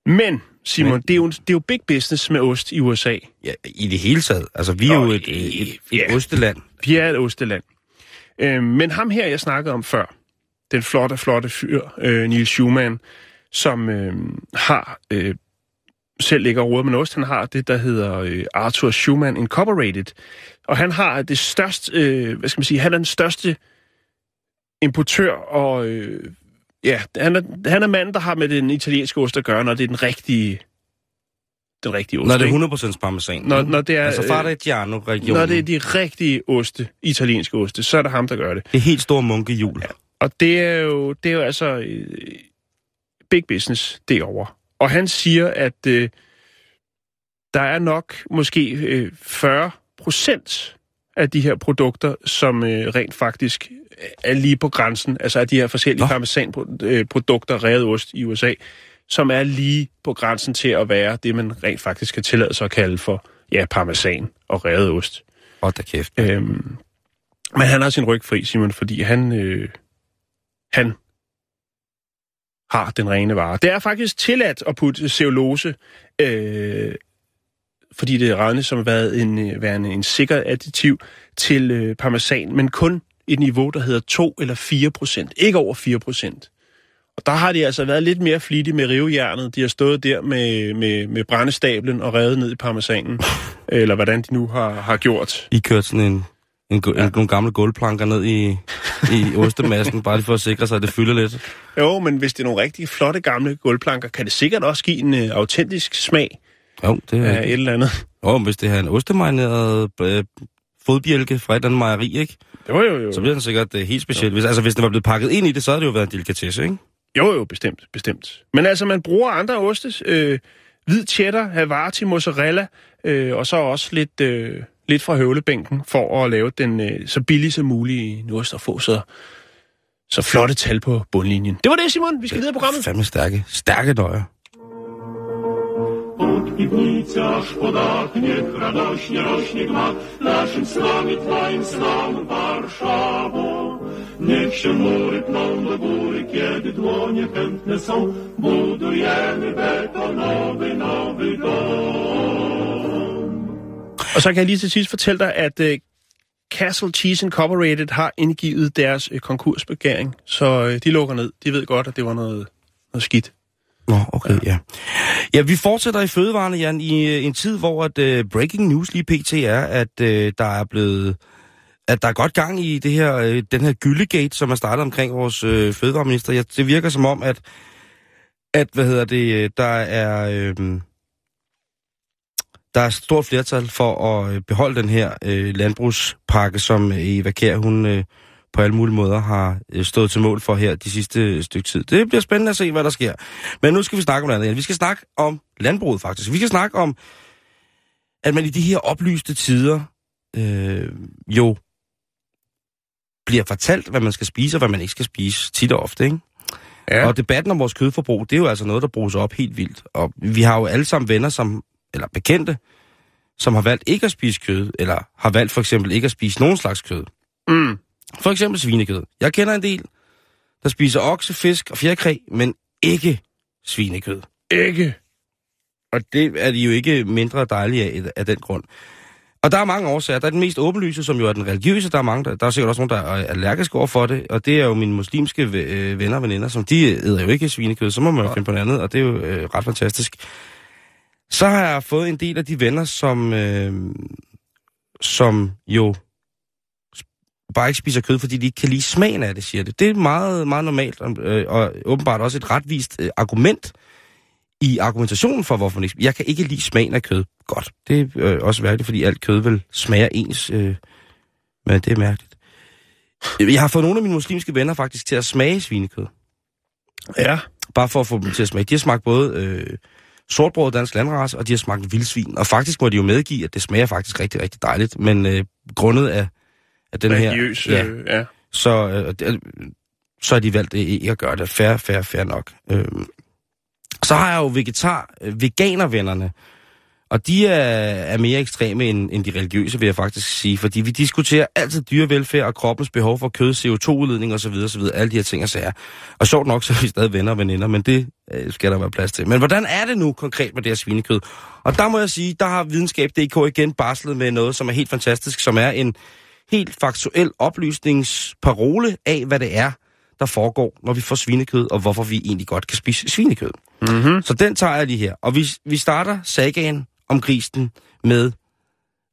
Men, Simon, Men- det, er jo, det er jo big business med ost i USA. Ja, i det hele taget. Altså, vi er Nå, jo et, et, et, ja. osteland. Vi er et osteland. Øh, men ham her, jeg snakkede om før, den flotte, flotte fyr, øh, Neil Schumann, som øh, har øh, selv ligger og med ost, han har det, der hedder øh, Arthur Schumann Incorporated. Og han har det største, øh, hvad skal man sige, han er den største importør, og øh, ja, han er, han er manden, der har med den italienske ost at gøre, når det er den rigtige, den rigtige ost. Når det er 100% parmesan. Når, når det er, altså øh, Fardigiano-regionen. når det er de rigtige oste, italienske oste, så er det ham, der gør det. det er helt store munkehjul. Ja. Og det er jo, det er jo altså øh, big business derovre. Og han siger, at øh, der er nok måske øh, 40 procent af de her produkter, som øh, rent faktisk er lige på grænsen, altså af de her forskellige Nå. parmesanprodukter, revet ost i USA, som er lige på grænsen til at være det, man rent faktisk kan tillade sig at kalde for, ja, parmesan og revet ost. Hold da kæft. Øhm, men han har sin ryg fri, Simon, fordi han, øh, han har den rene vare. Det er faktisk tilladt at putte cellulose, øh, fordi det regnes som været en, øh, værende en sikker additiv til øh, parmesan, men kun et niveau, der hedder 2 eller 4 procent. Ikke over 4 procent. Og der har de altså været lidt mere flittige med rivejernet. De har stået der med, med, med brændestablen og revet ned i parmesanen. eller hvordan de nu har, har gjort. I kørte sådan en, en, ja. en, nogle gamle gulvplanker ned i, i ostemassen, bare lige for at sikre sig, at det fylder lidt. Jo, men hvis det er nogle rigtig flotte gamle gulvplanker, kan det sikkert også give en øh, autentisk smag Jo, det er af et eller andet. Jo, men hvis det er en ostemarineret øh, fodbjælke fra et eller andet mejeri, ikke? Jo, jo, jo. så bliver den sikkert øh, helt speciel. Hvis, altså, hvis den var blevet pakket ind i det, så havde det jo været en delikatesse, ikke? Jo, jo, bestemt, bestemt. Men altså, man bruger andre ostes. Øh, hvid cheddar, Havarti, mozzarella, øh, og så også lidt, øh, lidt fra høvlebænken, for at lave den øh, så billig som muligt en ost og få så, så flotte tal på bundlinjen. Det var det, Simon. Vi skal videre i programmet. Fandme stærke, stærke nøjer. Od piwnicy aż po dach, niech radośnie rośnie gmach naszym snom i Twoim snom Warszawo. Niech się mury pną do góry, kiedy dłonie chętne są, budujemy betonowy nowy dom. Og så kan jeg lige til sidst fortælle dig, at øh, Castle Cheese Incorporated har indgivet deres øh, konkursbegæring, så øh, de lukker ned. De ved godt, at det var noget, noget skidt. Nå, okay, ja. ja. Ja, vi fortsætter i fødevarene, Jan, i øh, en tid, hvor at, uh, breaking news lige pt. er, at uh, der er blevet at der er godt gang i det her, uh, den her gyldegate, som er startet omkring vores uh, fødevareminister. Ja, det virker som om, at, at hvad hedder det, der er... Uh, der er et stort flertal for at beholde den her uh, landbrugspakke, som Eva Kjær, hun uh, på alle mulige måder har uh, stået til mål for her de sidste stykke tid. Det bliver spændende at se, hvad der sker. Men nu skal vi snakke om noget andet. Vi skal snakke om landbruget, faktisk. Vi skal snakke om, at man i de her oplyste tider øh, jo bliver fortalt, hvad man skal spise og hvad man ikke skal spise, tit og ofte, ikke? Ja. Og debatten om vores kødforbrug, det er jo altså noget, der bruges op helt vildt. Og vi har jo alle sammen venner, som, eller bekendte, som har valgt ikke at spise kød, eller har valgt for eksempel ikke at spise nogen slags kød. Mm. For eksempel svinekød. Jeg kender en del, der spiser okse, fisk og fjerkræ, men ikke svinekød. Ikke. Og det er de jo ikke mindre dejlige af, af den grund. Og der er mange årsager. Der er den mest åbenlyse, som jo er den religiøse. Der er, mange, der, der er sikkert også nogen, der er allergiske over for det. Og det er jo mine muslimske øh, venner og veninder, som de æder jo ikke svinekød. Så må man jo finde på noget andet, og det er jo øh, ret fantastisk. Så har jeg fået en del af de venner, som, øh, som jo bare ikke spiser kød, fordi de ikke kan lide smagen af det, siger det. Det er meget, meget normalt, øh, og åbenbart også et retvist øh, argument i argumentationen for, hvorfor man ikke Jeg kan ikke lide smagen af kød. Godt. Det er øh, også mærkeligt, fordi alt kød vil smage ens. Øh, men det er mærkeligt. Jeg har fået nogle af mine muslimske venner faktisk til at smage svinekød. Ja. Bare for at få dem til at smage. De har smagt både øh, sortbrød dansk landrace, og de har smagt vildsvin. Og faktisk må de jo medgive, at det smager faktisk rigtig, rigtig dejligt. Men øh, grundet af, af den Religiøs, her... øh, ja. så, øh, det- så har de valgt ikke at gøre det. Fair, fair, fair nok. Øh, så har jeg jo vegetar, øh, veganervennerne, og de er, er mere ekstreme end, end de religiøse, vil jeg faktisk sige, fordi vi diskuterer altid dyrevelfærd og kroppens behov for kød, CO2-udledning osv., osv., alle de her ting og sager. Og sjovt nok, så er vi stadig venner og veninder, men det øh, skal der være plads til. Men hvordan er det nu konkret med det her svinekød? Og der må jeg sige, der har videnskab.dk igen barslet med noget, som er helt fantastisk, som er en helt faktuel oplysningsparole af, hvad det er, der foregår, når vi får svinekød, og hvorfor vi egentlig godt kan spise svinekød. Mm-hmm. Så den tager jeg lige her. Og vi, vi starter sagaen om grisen med,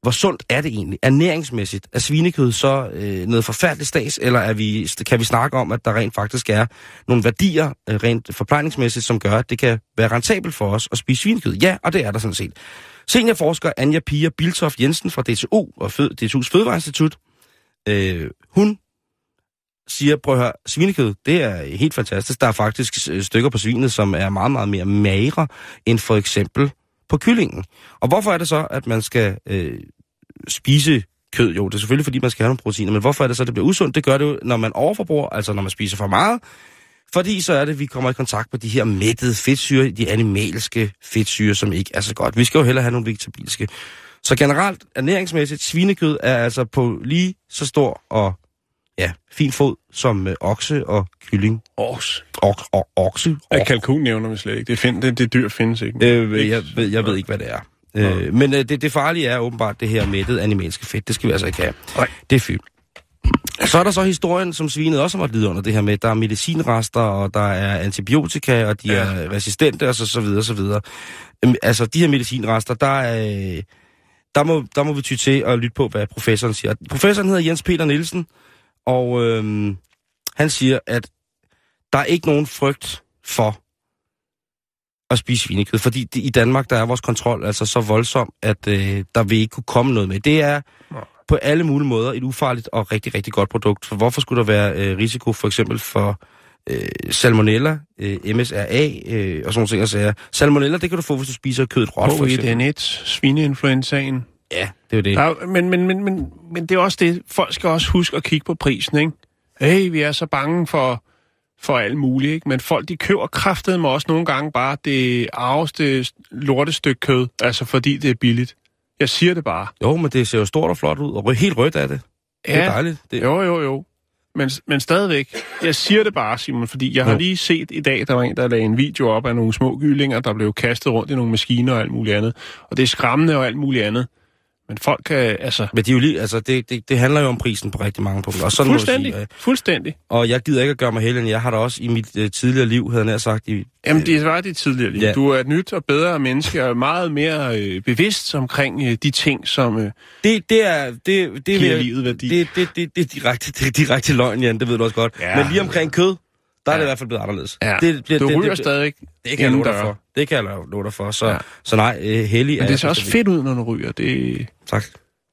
hvor sundt er det egentlig? Ernæringsmæssigt. Er svinekød så øh, noget forfærdeligt stas, eller er vi, kan vi snakke om, at der rent faktisk er nogle værdier, øh, rent forplejningsmæssigt, som gør, at det kan være rentabelt for os at spise svinekød? Ja, og det er der sådan set. Seniorforsker Anja Pia Biltoft Jensen fra DTU og Fød, DTU's Fødevareinstitut, øh, hun siger, prøv at høre, svinekød, det er helt fantastisk. Der er faktisk øh, stykker på svinet, som er meget, meget mere magre end for eksempel på kyllingen. Og hvorfor er det så, at man skal øh, spise kød? Jo, det er selvfølgelig, fordi man skal have nogle proteiner, men hvorfor er det så, at det bliver usundt? Det gør det jo, når man overforbruger, altså når man spiser for meget, fordi så er det, at vi kommer i kontakt med de her mættede fedtsyre, de animalske fedtsyre, som ikke er så godt. Vi skal jo hellere have nogle vegetabilske. Så generelt, ernæringsmæssigt, svinekød er altså på lige så stor og ja, fin fod som øh, okse og kylling. Års. Ok, og, okse. Ja, Ok. kalkun nævner vi slet ikke. Det, find, det, det dyr findes ikke. Øh, jeg, ved, jeg ved ikke, hvad det er. Øh, men øh, det, det farlige er åbenbart det her mættede animalske fedt. Det skal vi altså ikke have. Nej. Det er fyldt. Så er der så historien, som svinet også har måttet lide under det her med, der er medicinrester, og der er antibiotika, og de Ja. er resistente, og så, så videre, så videre. Øhm, altså, de her medicinrester, der er... Øh, der må, der må vi ty til at lytte på, hvad professoren siger. Professoren hedder Jens Peter Nielsen, og øhm, han siger, at der er ikke nogen frygt for at spise svinekød, fordi det, i Danmark, der er vores kontrol altså så voldsom, at øh, der vil ikke kunne komme noget med. Det er. På alle mulige måder et ufarligt og rigtig, rigtig godt produkt. For hvorfor skulle der være øh, risiko for eksempel for øh, salmonella, øh, MSRA øh, og sådan nogle ting. Salmonella, det kan du få, hvis du spiser kødet råt, for eksempel. H1N1, svineinfluenzaen. Ja, det er det. Ja, men, men, men, men, men det er også det. Folk skal også huske at kigge på prisen, ikke? Hey, vi er så bange for, for alt muligt, ikke? Men folk, de køber kraftet med også nogle gange bare det arveste lortestykke kød, altså fordi det er billigt. Jeg siger det bare. Jo, men det ser jo stort og flot ud, og helt rødt af det. Det er dejligt. Det, Jo, jo, jo. Men, men stadigvæk, jeg siger det bare, Simon, fordi jeg har Jo. lige set i dag, der var en, der lagde en video op af nogle små gyllinger, der blev kastet rundt i nogle maskiner og alt muligt andet. Og det er skræmmende og alt muligt andet. Men folk kan, altså... Men det, er jo lige, altså, det, det, det handler jo om prisen på rigtig mange punkter. Og sådan Fuldstændig, sige, øh, fuldstændig. og jeg gider ikke at gøre mig heldig, jeg har da også i mit øh, tidligere liv, havde jeg nær sagt, i, Jamen, det var det tidligere liv. Ja. Du er et nyt og bedre menneske, og meget mere øh, bevidst omkring øh, de ting, som... Øh, Det, det er... Det, det, Giver vil jeg- livet værdi. Det, det, det, det, er direkte, det er direkte løgn, Jan, det ved du også godt. Ja. Men lige omkring kød, der er det Ja. i hvert fald blevet anderledes. ja, det, bliver- du det, ryger det, stadig. Det kan jeg love dig for. Det kan jeg love- dig for. Så, ja. Ja. så nej, øh, heldig Men det ser også fedt ud, når du ryger. Det... Tak.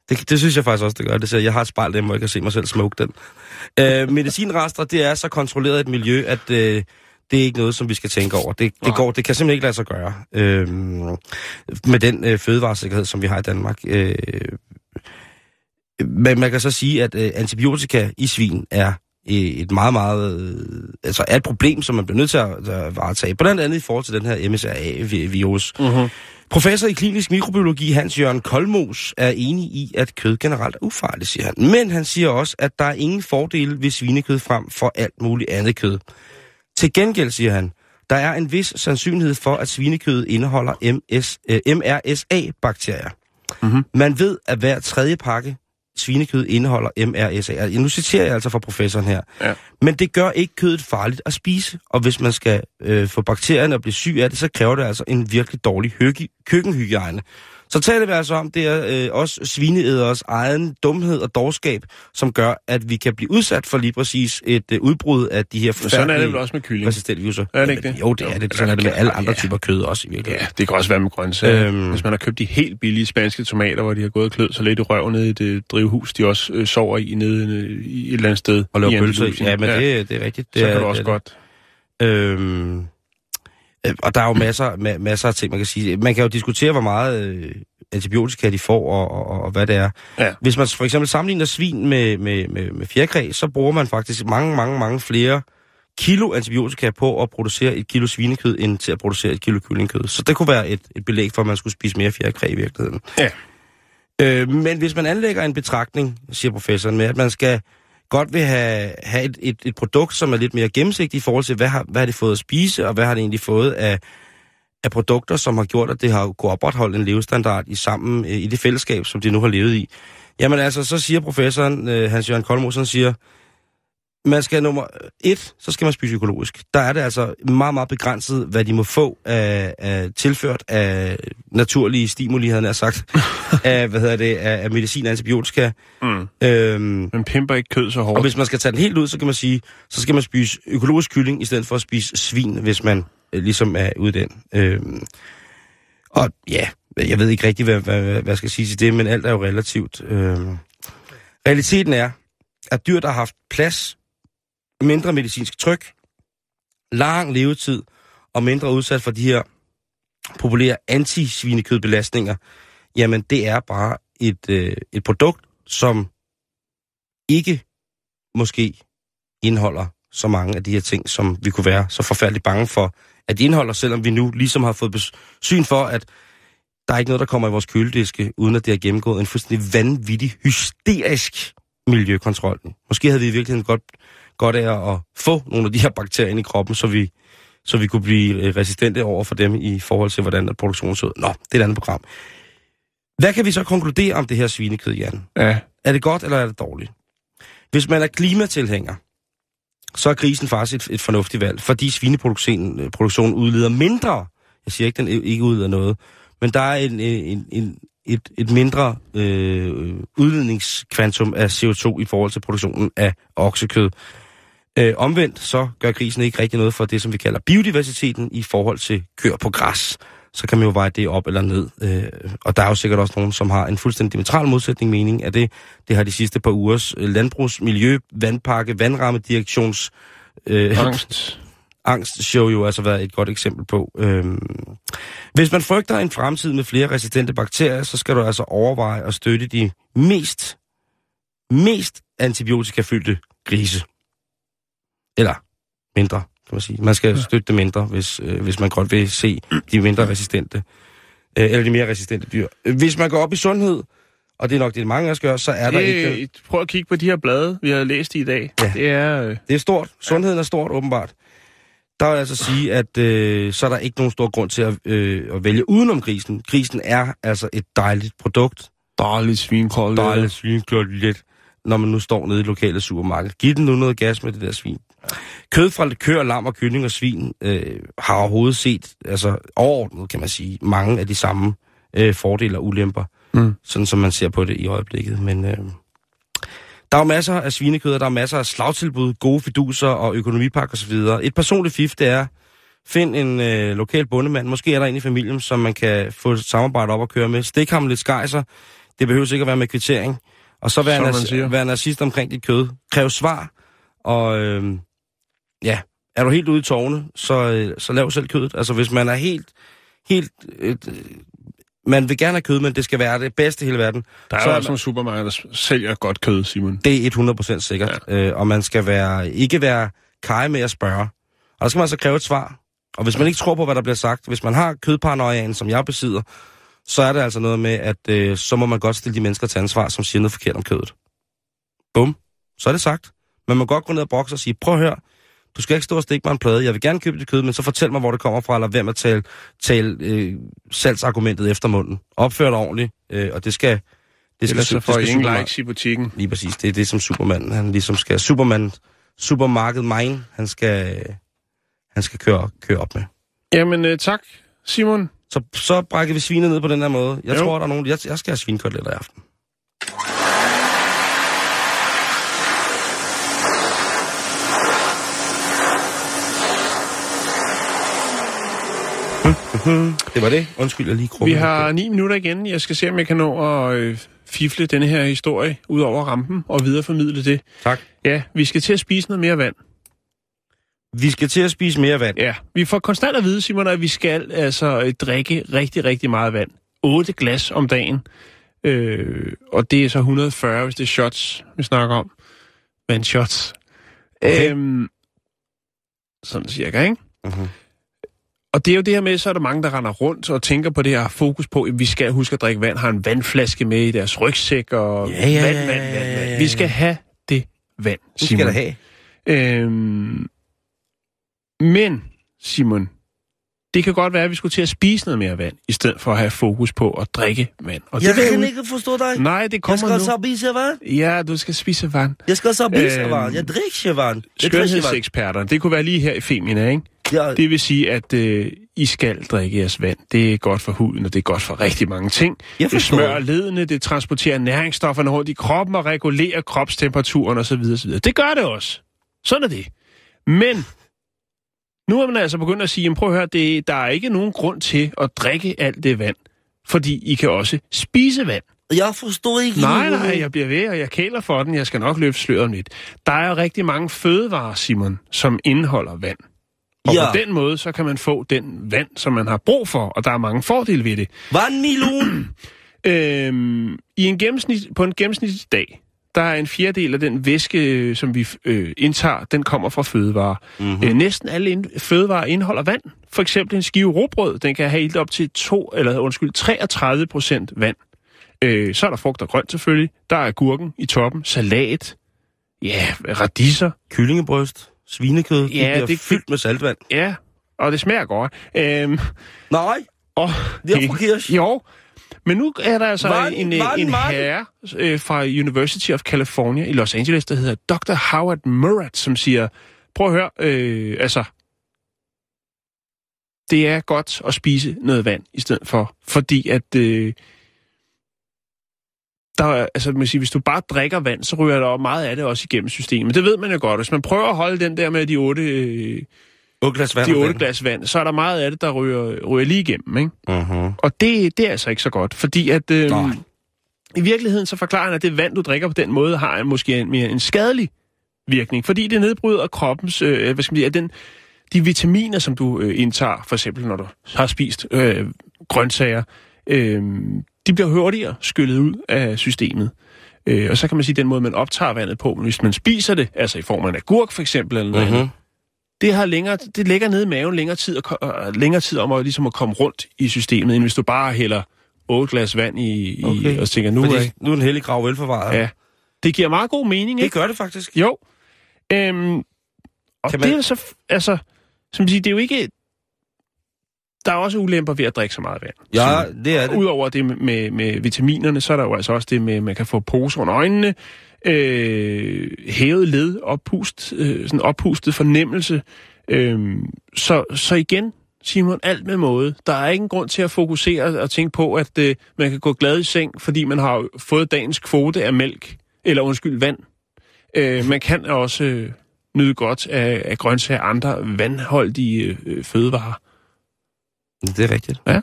Det, det synes jeg faktisk også, det gør. Det ser, jeg har et spejl der, hvor jeg kan se mig selv smoke den. Øh, medicinrester, det er så kontrolleret et miljø, at øh, det er ikke noget, som vi skal tænke over. Det, det, går, det kan simpelthen ikke lade sig gøre øh, med den øh, fødevaresikkerhed, som vi har i Danmark. Øh, men man kan så sige, at øh, antibiotika i svin er et meget, meget... Øh, altså er et problem, som man bliver nødt til at, at varetage. Blandt andet i forhold til den her MSRA-virus. Uh-huh. Professor i klinisk mikrobiologi Hans Jørgen Kolmos er enig i, at kød generelt er ufarligt, siger han. Men han siger også, at der er ingen fordele ved svinekød frem for alt muligt andet kød. Til gengæld, siger han, der er en vis sandsynlighed for, at svinekød indeholder MS, øh, MRSA-bakterier. Mhm. Man ved, at hver tredje pakke svinekød indeholder MRSA. Nu citerer jeg altså fra professoren her. Ja. Men det gør ikke kødet farligt at spise, og hvis man skal øh, få bakterierne at blive syg af det, så kræver det altså en virkelig dårlig høgi- køkkenhygiejne. Så taler vi altså om, det er øh, også svineæderes egen dumhed og dårskab, som gør, at vi kan blive udsat for lige præcis et øh, udbrud af de her Men sådan er det vel forfærdelige også med kylling. resistente viruser. Er det ikke det? Jo, det er det. Sådan er det med ja, alle andre ja. typer kød også i virkeligheden. Ja, det kan også være med grøntsager. Øhm. Hvis man har købt de helt billige spanske tomater, hvor de har gået og så lidt i røven nede i det drivhus, de også øh, sover i nede øh, i et eller andet sted. Og lave i pølser i. Ja, men det, det er rigtigt. Det så er, kan du det også er godt. det. Øhm, øh, og der er jo masser, ma- masser af ting, man kan sige. Man kan jo diskutere, hvor meget øh, antibiotika de får, og, og, og hvad det er. Ja. Hvis man for eksempel sammenligner svin med, med, med, med fjerkræ, så bruger man faktisk mange, mange, mange flere kilo antibiotika på at producere et kilo svinekød, end til at producere et kilo kyllingkød. Så det kunne være et, et belæg for, at man skulle spise mere fjerkræ i virkeligheden. Ja. Øh, men hvis man anlægger en betragtning, siger professoren, med at man skal godt vil have, have et, et, et produkt, som er lidt mere gennemsigtigt i forhold til, hvad har, hvad har det fået at spise, og hvad har det egentlig fået af, af produkter, som har gjort, at det har kunne opretholde en levestandard i sammen øh, i det fællesskab, som de nu har levet i. Jamen altså, så siger professoren, øh, Hans-Jørgen Kolmosen, siger, man skal nummer et, så skal man spise økologisk. Der er det altså meget, meget begrænset, hvad de må få af, af tilført af naturlige stimuli, havde han sagt, af, hvad hedder det, af, af medicin og antibiotika. Mm. Øhm, Man pimper ikke kød så hårdt. og hvis man skal tage den helt ud, så kan man sige, så skal man spise økologisk kylling, i stedet for at spise svin, hvis man øh, ligesom er ude den. Øhm, og ja, jeg ved ikke rigtig, hvad, hvad, hvad jeg skal sige til det, men alt er jo relativt. Øhm, realiteten er, at dyr, der har haft plads, mindre medicinsk tryk, lang levetid og mindre udsat for de her populære antisvinekødbelastninger, jamen det er bare et, øh, et produkt, som ikke måske indeholder så mange af de her ting, som vi kunne være så forfærdeligt bange for, at de indeholder, selvom vi nu ligesom har fået syn for, at der er ikke noget, der kommer i vores kølediske, uden at det har gennemgået en fuldstændig vanvittig, hysterisk miljøkontrol. Måske havde vi i virkeligheden godt, godt af at få nogle af de her bakterier ind i kroppen, så vi, så vi kunne blive øh, resistente over for dem i forhold til, hvordan at produktionen så ud. Nå, det er et andet program. Hvad kan vi så konkludere om det her svinekød, Jan? Ja. Er det godt, eller er det dårligt? Hvis man er klimatilhænger, så er grisen faktisk et, et fornuftigt valg, fordi svineproduktionen øh, udleder mindre. Jeg siger ikke, den ikke udleder noget, men der er en, en, en, et, et mindre øh, udledningskvantum af CO2 i forhold til produktionen af oksekød. Øh, omvendt så gør grisen ikke rigtig noget for det, som vi kalder biodiversiteten i forhold til køer på græs. Så kan man jo veje det op eller ned. Øh, og der er jo sikkert også nogen, som har en fuldstændig diametral modsætning mening af det. Det har de sidste par ugers øh, landbrugs, miljø, vandpakke, vandrammedirektions øh, Angst. angstshow jo altså været et godt eksempel på. Øhm, hvis man frygter en fremtid med flere resistente bakterier, så skal du altså overveje at støtte de mest, mest antibiotikafyldte grise. Eller mindre, kan man sige. Man skal støtte det mindre, hvis, øh, hvis man godt vil se de mindre resistente, øh, eller de mere resistente dyr. Hvis man går op i sundhed, og det er nok det, mange af os gør, så er der ikke... Det, prøv at kigge på de her blade, vi har læst i i dag. Ja. Det er... Øh, Det er stort. Sundheden er stort, åbenbart. Der vil jeg altså sige, at øh, så er der ikke nogen stor grund til at, øh, at vælge udenom grisen. Grisen er altså et dejligt produkt. Dejligt svinkål. dejligt svinkotelet, når man nu står nede i det lokale supermarked. Giv den nu noget gas med det der svin. Kød fra køer, lam og kylling og svin øh, har overhovedet set, altså overordnet kan man sige, mange af de samme øh, fordele og ulemper, Mm. sådan som man ser på det i øjeblikket. Men øh, der er jo masser af svinekød, og der er masser af slagtilbud, gode fiduser og økonomipakker osv. Et personligt fif, det er, find en øh, lokal bondemand, måske er der en i familien, som man kan få et samarbejde op og køre med. Stik ham lidt skejser, det behøver ikke at være med kvittering. Og så være, nas- være nazist omkring dit kød. Kræv svar, og øh, ja, er du helt ude i tårne, så, øh, så lav selv kødet. Altså hvis man er helt, helt... Øh, man vil gerne have kød, men det skal være det bedste i hele verden. Der er så jo også nogle supermarkeder, der sælger godt kød, Simon. Det er 100% sikkert. Ja. Øh, og man skal være, ikke være kaj med at spørge. Og der skal man så kræve et svar. Og hvis man ikke tror på, hvad der bliver sagt, hvis man har kødparanoiaen, som jeg besidder, så er det altså noget med, at øh, så må man godt stille de mennesker til ansvar, som siger noget forkert om kødet. Bum. Så er det sagt. Man må godt gå ned og brokse og sige, prøv at høre, du skal ikke stå og stikke mig en plade. Jeg vil gerne købe dit kød, men så fortæl mig, hvor det kommer fra, eller hvem at tale, tale øh, salgsargumentet efter munden. Opfør det ordentligt, øh, og det skal... Det skal, Ellers så det får skal I ingen likes i butikken. Lige præcis. Det er det, som Superman, han ligesom skal... Superman, supermarked mine, han skal, han skal køre, køre op med. Jamen, øh, tak, Simon. Så, så brækker vi svinet ned på den her måde. Jeg Jo. tror, der er nogen... Jeg, jeg skal have svinekoteletter i aften. Det var det. Undskyld, jeg lige Vi krummede. har ni minutter igen. Jeg skal se, om jeg kan nå at øh, fifle denne her historie ud over rampen og videreformidle det. Tak. Ja, vi skal til at spise noget mere vand. Vi skal til at spise mere vand. Ja, vi får konstant at vide, Simon, at vi skal altså øh, drikke rigtig, rigtig meget vand. 8 glas om dagen. Øh, og det er så 140, hvis det er shots, vi snakker om. Vandshots. Okay. Øhm, sådan cirka, ikke? Mhm. Og det er jo det her med, så er der mange, der render rundt og tænker på det her fokus på, at vi skal huske at drikke vand, har en vandflaske med i deres rygsæk og Ja, ja, vand, vand, vand, vand. Vi skal have det vand, Det Simon. skal der have. Øhm, men, Simon, det kan godt være, at vi skulle til at spise noget mere vand, i stedet for at have fokus på at drikke vand. Og det vil jo- ikke forstå dig. Nej, det kommer nu. spise vand. Ja, du skal spise vand. Jeg skal så spise Øhm, vand. Jeg drikker vand. Skønhedseksperterne, det kunne være lige her i Femina, ikke? Ja, Det vil sige, at øh, I skal drikke jeres vand. Det er godt for huden, og det er godt for rigtig mange ting. Jeg Det smører ledene, det transporterer næringsstofferne rundt i kroppen og regulerer kropstemperaturen osv. osv. Det gør det også. Sådan er det. Men nu er man altså begyndt at sige, prøv at høre, det, der er ikke nogen grund til at drikke alt det vand, fordi I kan også spise vand. jeg forstår ikke. Nej, nej, jeg bliver ved, og jeg kæler for den. Jeg skal nok løfte sløret lidt. Der er rigtig mange fødevarer, Simon, som indeholder vand. Og Ja. på den måde, så kan man få den vand, som man har brug for, og der er mange fordele ved det. Vandmelon. Øhm, i en gennemsnit, på en gennemsnitlig dag, der er en fjerdedel af den væske, øh, som vi øh, indtager, den kommer fra fødevarer. Mm-hmm. Øh, næsten alle ind, fødevarer indeholder vand. For eksempel en skive råbrød, den kan have helt op til to, eller undskyld, 33 procent vand. Øh, så er der frugt og grønt selvfølgelig. Der er gurken i toppen, salat, ja, radisser, Kyllingebryst. Svinekød. Ja, det bliver det- fyldt med saltvand. ja, og det smager godt. Øhm, Nej, og, det er Kirsch. Jo, men nu er der altså Vand, en, vand, en vand. herre øh, fra University of California i Los Angeles, der hedder Dr. Howard Murat, som siger, prøv at høre, øh, altså, det er godt at spise noget vand i stedet for, fordi at, øh, der, er- altså, man kan sige, hvis du bare drikker vand, så ryger der meget af det også igennem systemet. Det ved man jo godt. Hvis man prøver at holde den der med de otte, øh, Otte glas vand. de om otte dagen. glas vand, så er der meget af det, der ryger, ryger lige igennem, ikke? Mhm. Og det, det er altså ikke så godt, fordi at øh, Nej. i virkeligheden så forklarer han, at det vand, du drikker på den måde, har en, måske en, mere en skadelig virkning, fordi det nedbryder kroppens, øh, hvad skal man sige, den, de vitaminer, som du øh, indtager, for eksempel når du har spist øh, grøntsager, øh, de bliver hurtigere skyllet ud af systemet. Øh, og så kan man sige, at den måde, man optager vandet på, men hvis man spiser det, altså i form af en agurk for eksempel, eller noget Mhm. andet, det har længere, det ligger nede i maven længere tid, og, ko- og længere tid om at, ligesom at komme rundt i systemet, end hvis du bare hælder 8 glas vand i, i Okay. og tænker, nu Fordi er nu er en hellig grav velforvaret. ja. Det giver meget god mening, Det ikke? gør det faktisk. Jo. Øhm, og Kan det man- er så, altså, som siger, det er jo ikke, der er også ulemper ved at drikke så meget vand. Ja, det er det. Udover det med, med, med vitaminerne, så er der jo altså også det med, at man kan få poser under øjnene, øh, hævet led, oppust, øh, sådan oppustet fornemmelse. Øh, så, så igen, Simon, alt med måde. Der er ingen grund til at fokusere og tænke på, at øh, man kan gå glad i seng, fordi man har fået dagens kvote af mælk, eller undskyld, vand. Øh, man kan også øh, nyde godt af, af grøntsager og andre vandholdige øh, fødevarer. Det er rigtigt. Ja.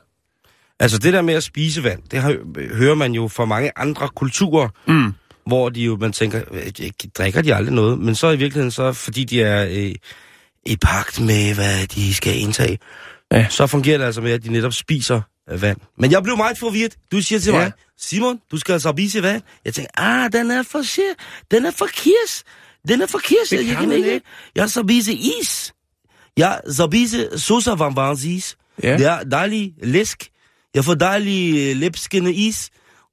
Altså det der med at spise vand, det har, hører man jo fra mange andre kulturer, Mm. hvor de jo, man tænker, øh, drikker de aldrig noget? Men så i virkeligheden, så fordi de er øh, i pagt med, hvad de skal indtage, Ja. så fungerer det altså med, at de netop spiser øh, vand. Men jeg blev meget forvirret. Du siger til Ja. mig, Simon, du skal altså spise vand. Jeg tænker, ah, den er for shit. Den er for kirs. Den er for kirs. Det Jeg, kan ikke. Jeg skal spise is. Jeg skal spise sosa is. Ja. Det er dejlig læsk. Jeg får dejlig øh, læbskinne is.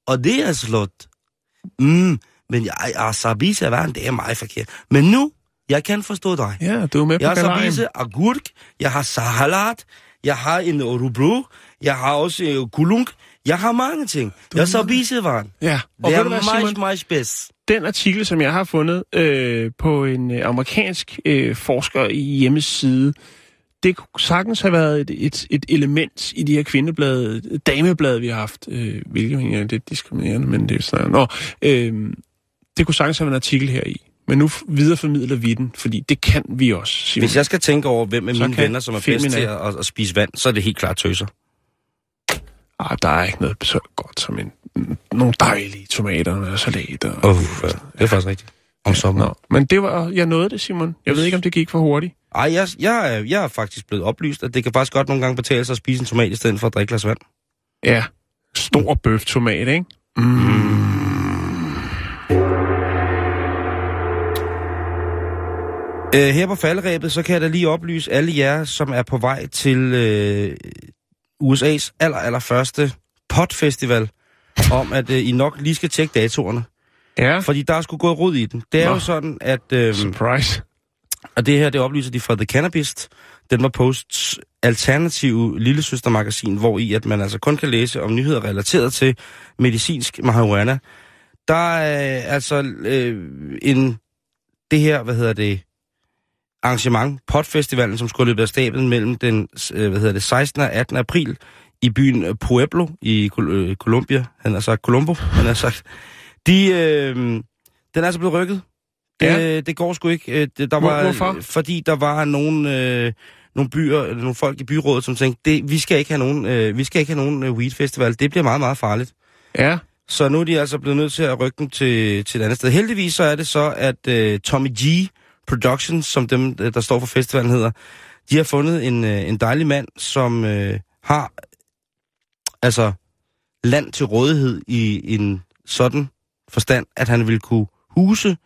Og det er slot. Mm, men jeg, jeg spise vand, det er meget forkert. Men nu, jeg kan forstå dig. Ja, du er med på Jeg har spise agurk, jeg har salat, jeg har en rubro, jeg har også øh, kulunk, jeg har mange ting. Jeg har spise vand. Ja, og Det er du meget, meget spids. den artikel, som jeg har fundet øh, på en øh, amerikansk øh, forsker i hjemmeside, det kunne sagtens have været et, et, et element i de her kvindeblade, dameblade, vi har haft, øh, hvilket egentlig er lidt diskriminerende, men det er sådan, nå, øh, det kunne sagtens have været en artikel her i. Men nu videreformidler vi den, fordi det kan vi også. Simon. Hvis jeg skal tænke over, hvem Så mine venner, som er bedst til at, at, at spise vand, så er det helt klart tøser. Ah, der er ikke noget så godt som en, nogle dejlige tomater og salat. Og, ja. Det er faktisk rigtigt. Om sommeren. Nå, men det var, jeg nåede det, Simon. Jeg ved ikke, om det gik for hurtigt. Ej, jeg, jeg, jeg er faktisk blevet oplyst, at det kan faktisk godt nogle gange betale sig at spise en tomat, i stedet for at drikke glas vand. Ja, stor bøftomat, ikke? Øh, her på falderæbet, så kan jeg da lige oplyse alle jer, som er på vej til øh, USA's aller, aller første potfestival, om at øh, I nok lige skal tjekke datorerne. Ja, Fordi der er sgu gået rod i den. Det er Nå. jo sådan, at... Øh, surprise og det her, det oplyser de fra The Cannabist. Den var Posts alternative lillesøstermagasin, hvor i at man altså kun kan læse om nyheder relateret til medicinsk marihuana. Der er altså øh, en, det her, hvad hedder det, arrangement, Potfestivalen, som skulle løbe af stablen mellem den, øh, hvad hedder det, 16. og 18. april i byen Pueblo i Col- øh, Colombia. Han har sagt Colombo, han har sagt. De, øh, den er altså blevet rykket. Det, Ja. det går sgu ikke. Øh, Der var, hvorfor? Fordi der var nogle, øh, nogle byer, eller nogle folk i byrådet, som tænkte, det, vi skal ikke have nogen, øh, vi skal ikke have nogen øh, weed festival. Det bliver meget, meget farligt. Ja, Så nu er de altså blevet nødt til at rykke dem til, til et andet sted. Heldigvis så er det så, at øh, Tommy G Productions, som dem, øh, der står for festivalen hedder, de har fundet en, øh, en dejlig mand, som øh, har altså land til rådighed i en sådan forstand, at han vil kunne huse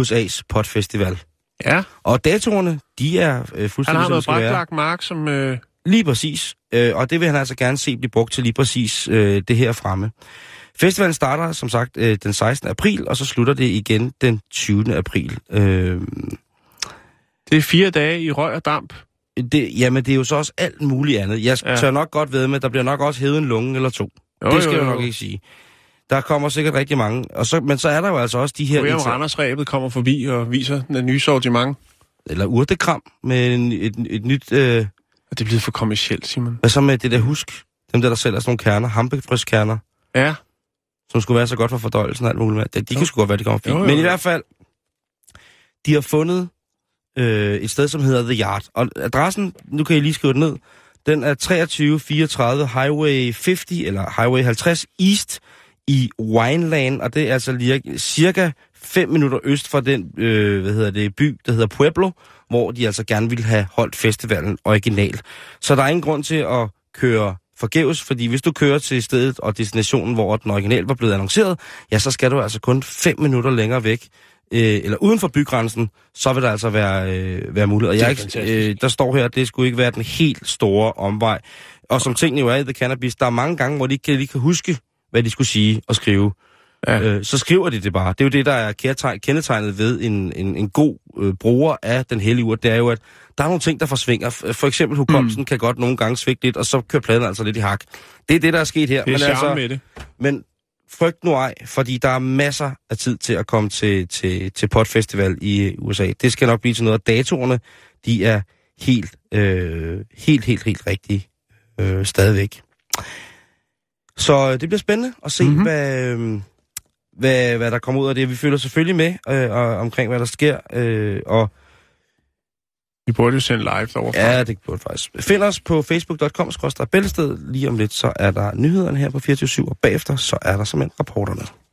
USA's potfestival. ja. Og datorerne, de er øh, Han fuldstændig har som de noget skal være. braklagt mark, som... Øh, Lige præcis. Øh, og det vil han altså gerne se blive brugt til lige præcis øh, det her fremme. Festivalen starter som sagt øh, den 16. april, og så slutter det igen den 20. april. Øh, det er fire dage i røg og damp. det, jamen, det er jo så også alt muligt andet. Jeg Ja. tør nok godt ved med, at der bliver nok også hævet en lunge eller to. Jo, det skal jo, jeg jo. nok ikke sige. Der kommer sikkert rigtig mange. Og så, men så er der jo altså også de her... Inter- Randersræbet kommer forbi og viser den nye sortiment. eller urtekram med en, et, et nyt... Øh, Og det er blevet for kommercielt, Simon. hvad så med det der husk? Dem der, der sælger sådan nogle kerner, hampefryskerner. Ja, som skulle være så godt for fordøjelsen og alt muligt. De, de kan sgu godt være, de kommer fint. Jo, jo, Men i jo. hvert fald, de har fundet øh, et sted, som hedder The Yard. Og adressen, nu kan I lige skrive det ned, den er 2334 Highway 50, eller Highway 50 East i Wineland, og det er altså lige, cirka 5 minutter øst fra den øh, hvad hedder det, by, der hedder Pueblo, hvor de altså gerne ville have holdt festivalen original. Så der er ingen grund til at køre forgæves, fordi hvis du kører til stedet og destinationen, hvor den original var blevet annonceret, ja, så skal du altså kun 5 minutter længere væk, øh, eller uden for bygrænsen, så vil der altså være, øh, være mulighed. Og jeg, ikke, øh, der står her, at det skulle ikke være den helt store omvej. Og som tingene jo er i The Cannabis, der er mange gange, hvor de ikke de kan huske, hvad de skulle sige og skrive. Ja. Øh, så skriver de det bare. Det er jo det, der er kendetegnet ved en, en, en god øh, bruger af den hellige urt. Det er jo, at der er nogle ting, der forsvinger. For eksempel hukommelsen mm. kan godt nogle gange svigte lidt, og så kører pladen altså lidt i hak. Det er det, der er sket her. Det er men, altså, med det. men frygt nu ej, fordi der er masser af tid til at komme til, til, til Potfestival i USA. Det skal nok blive til noget. Datorerne, de er helt, øh, helt, helt, helt rigtige øh, stadigvæk. Så øh, det bliver spændende at se, mm-hmm. hvad, øh, hvad, hvad der kommer ud af det. Vi følger selvfølgelig med øh, og, omkring, hvad der sker. Øh, og Vi burde jo sende live derovre. ja, det burde faktisk. Find os på facebook.com bæltested. Lige om lidt, så er der nyhederne her på 24 og bagefter, så er der simpelthen rapporterne.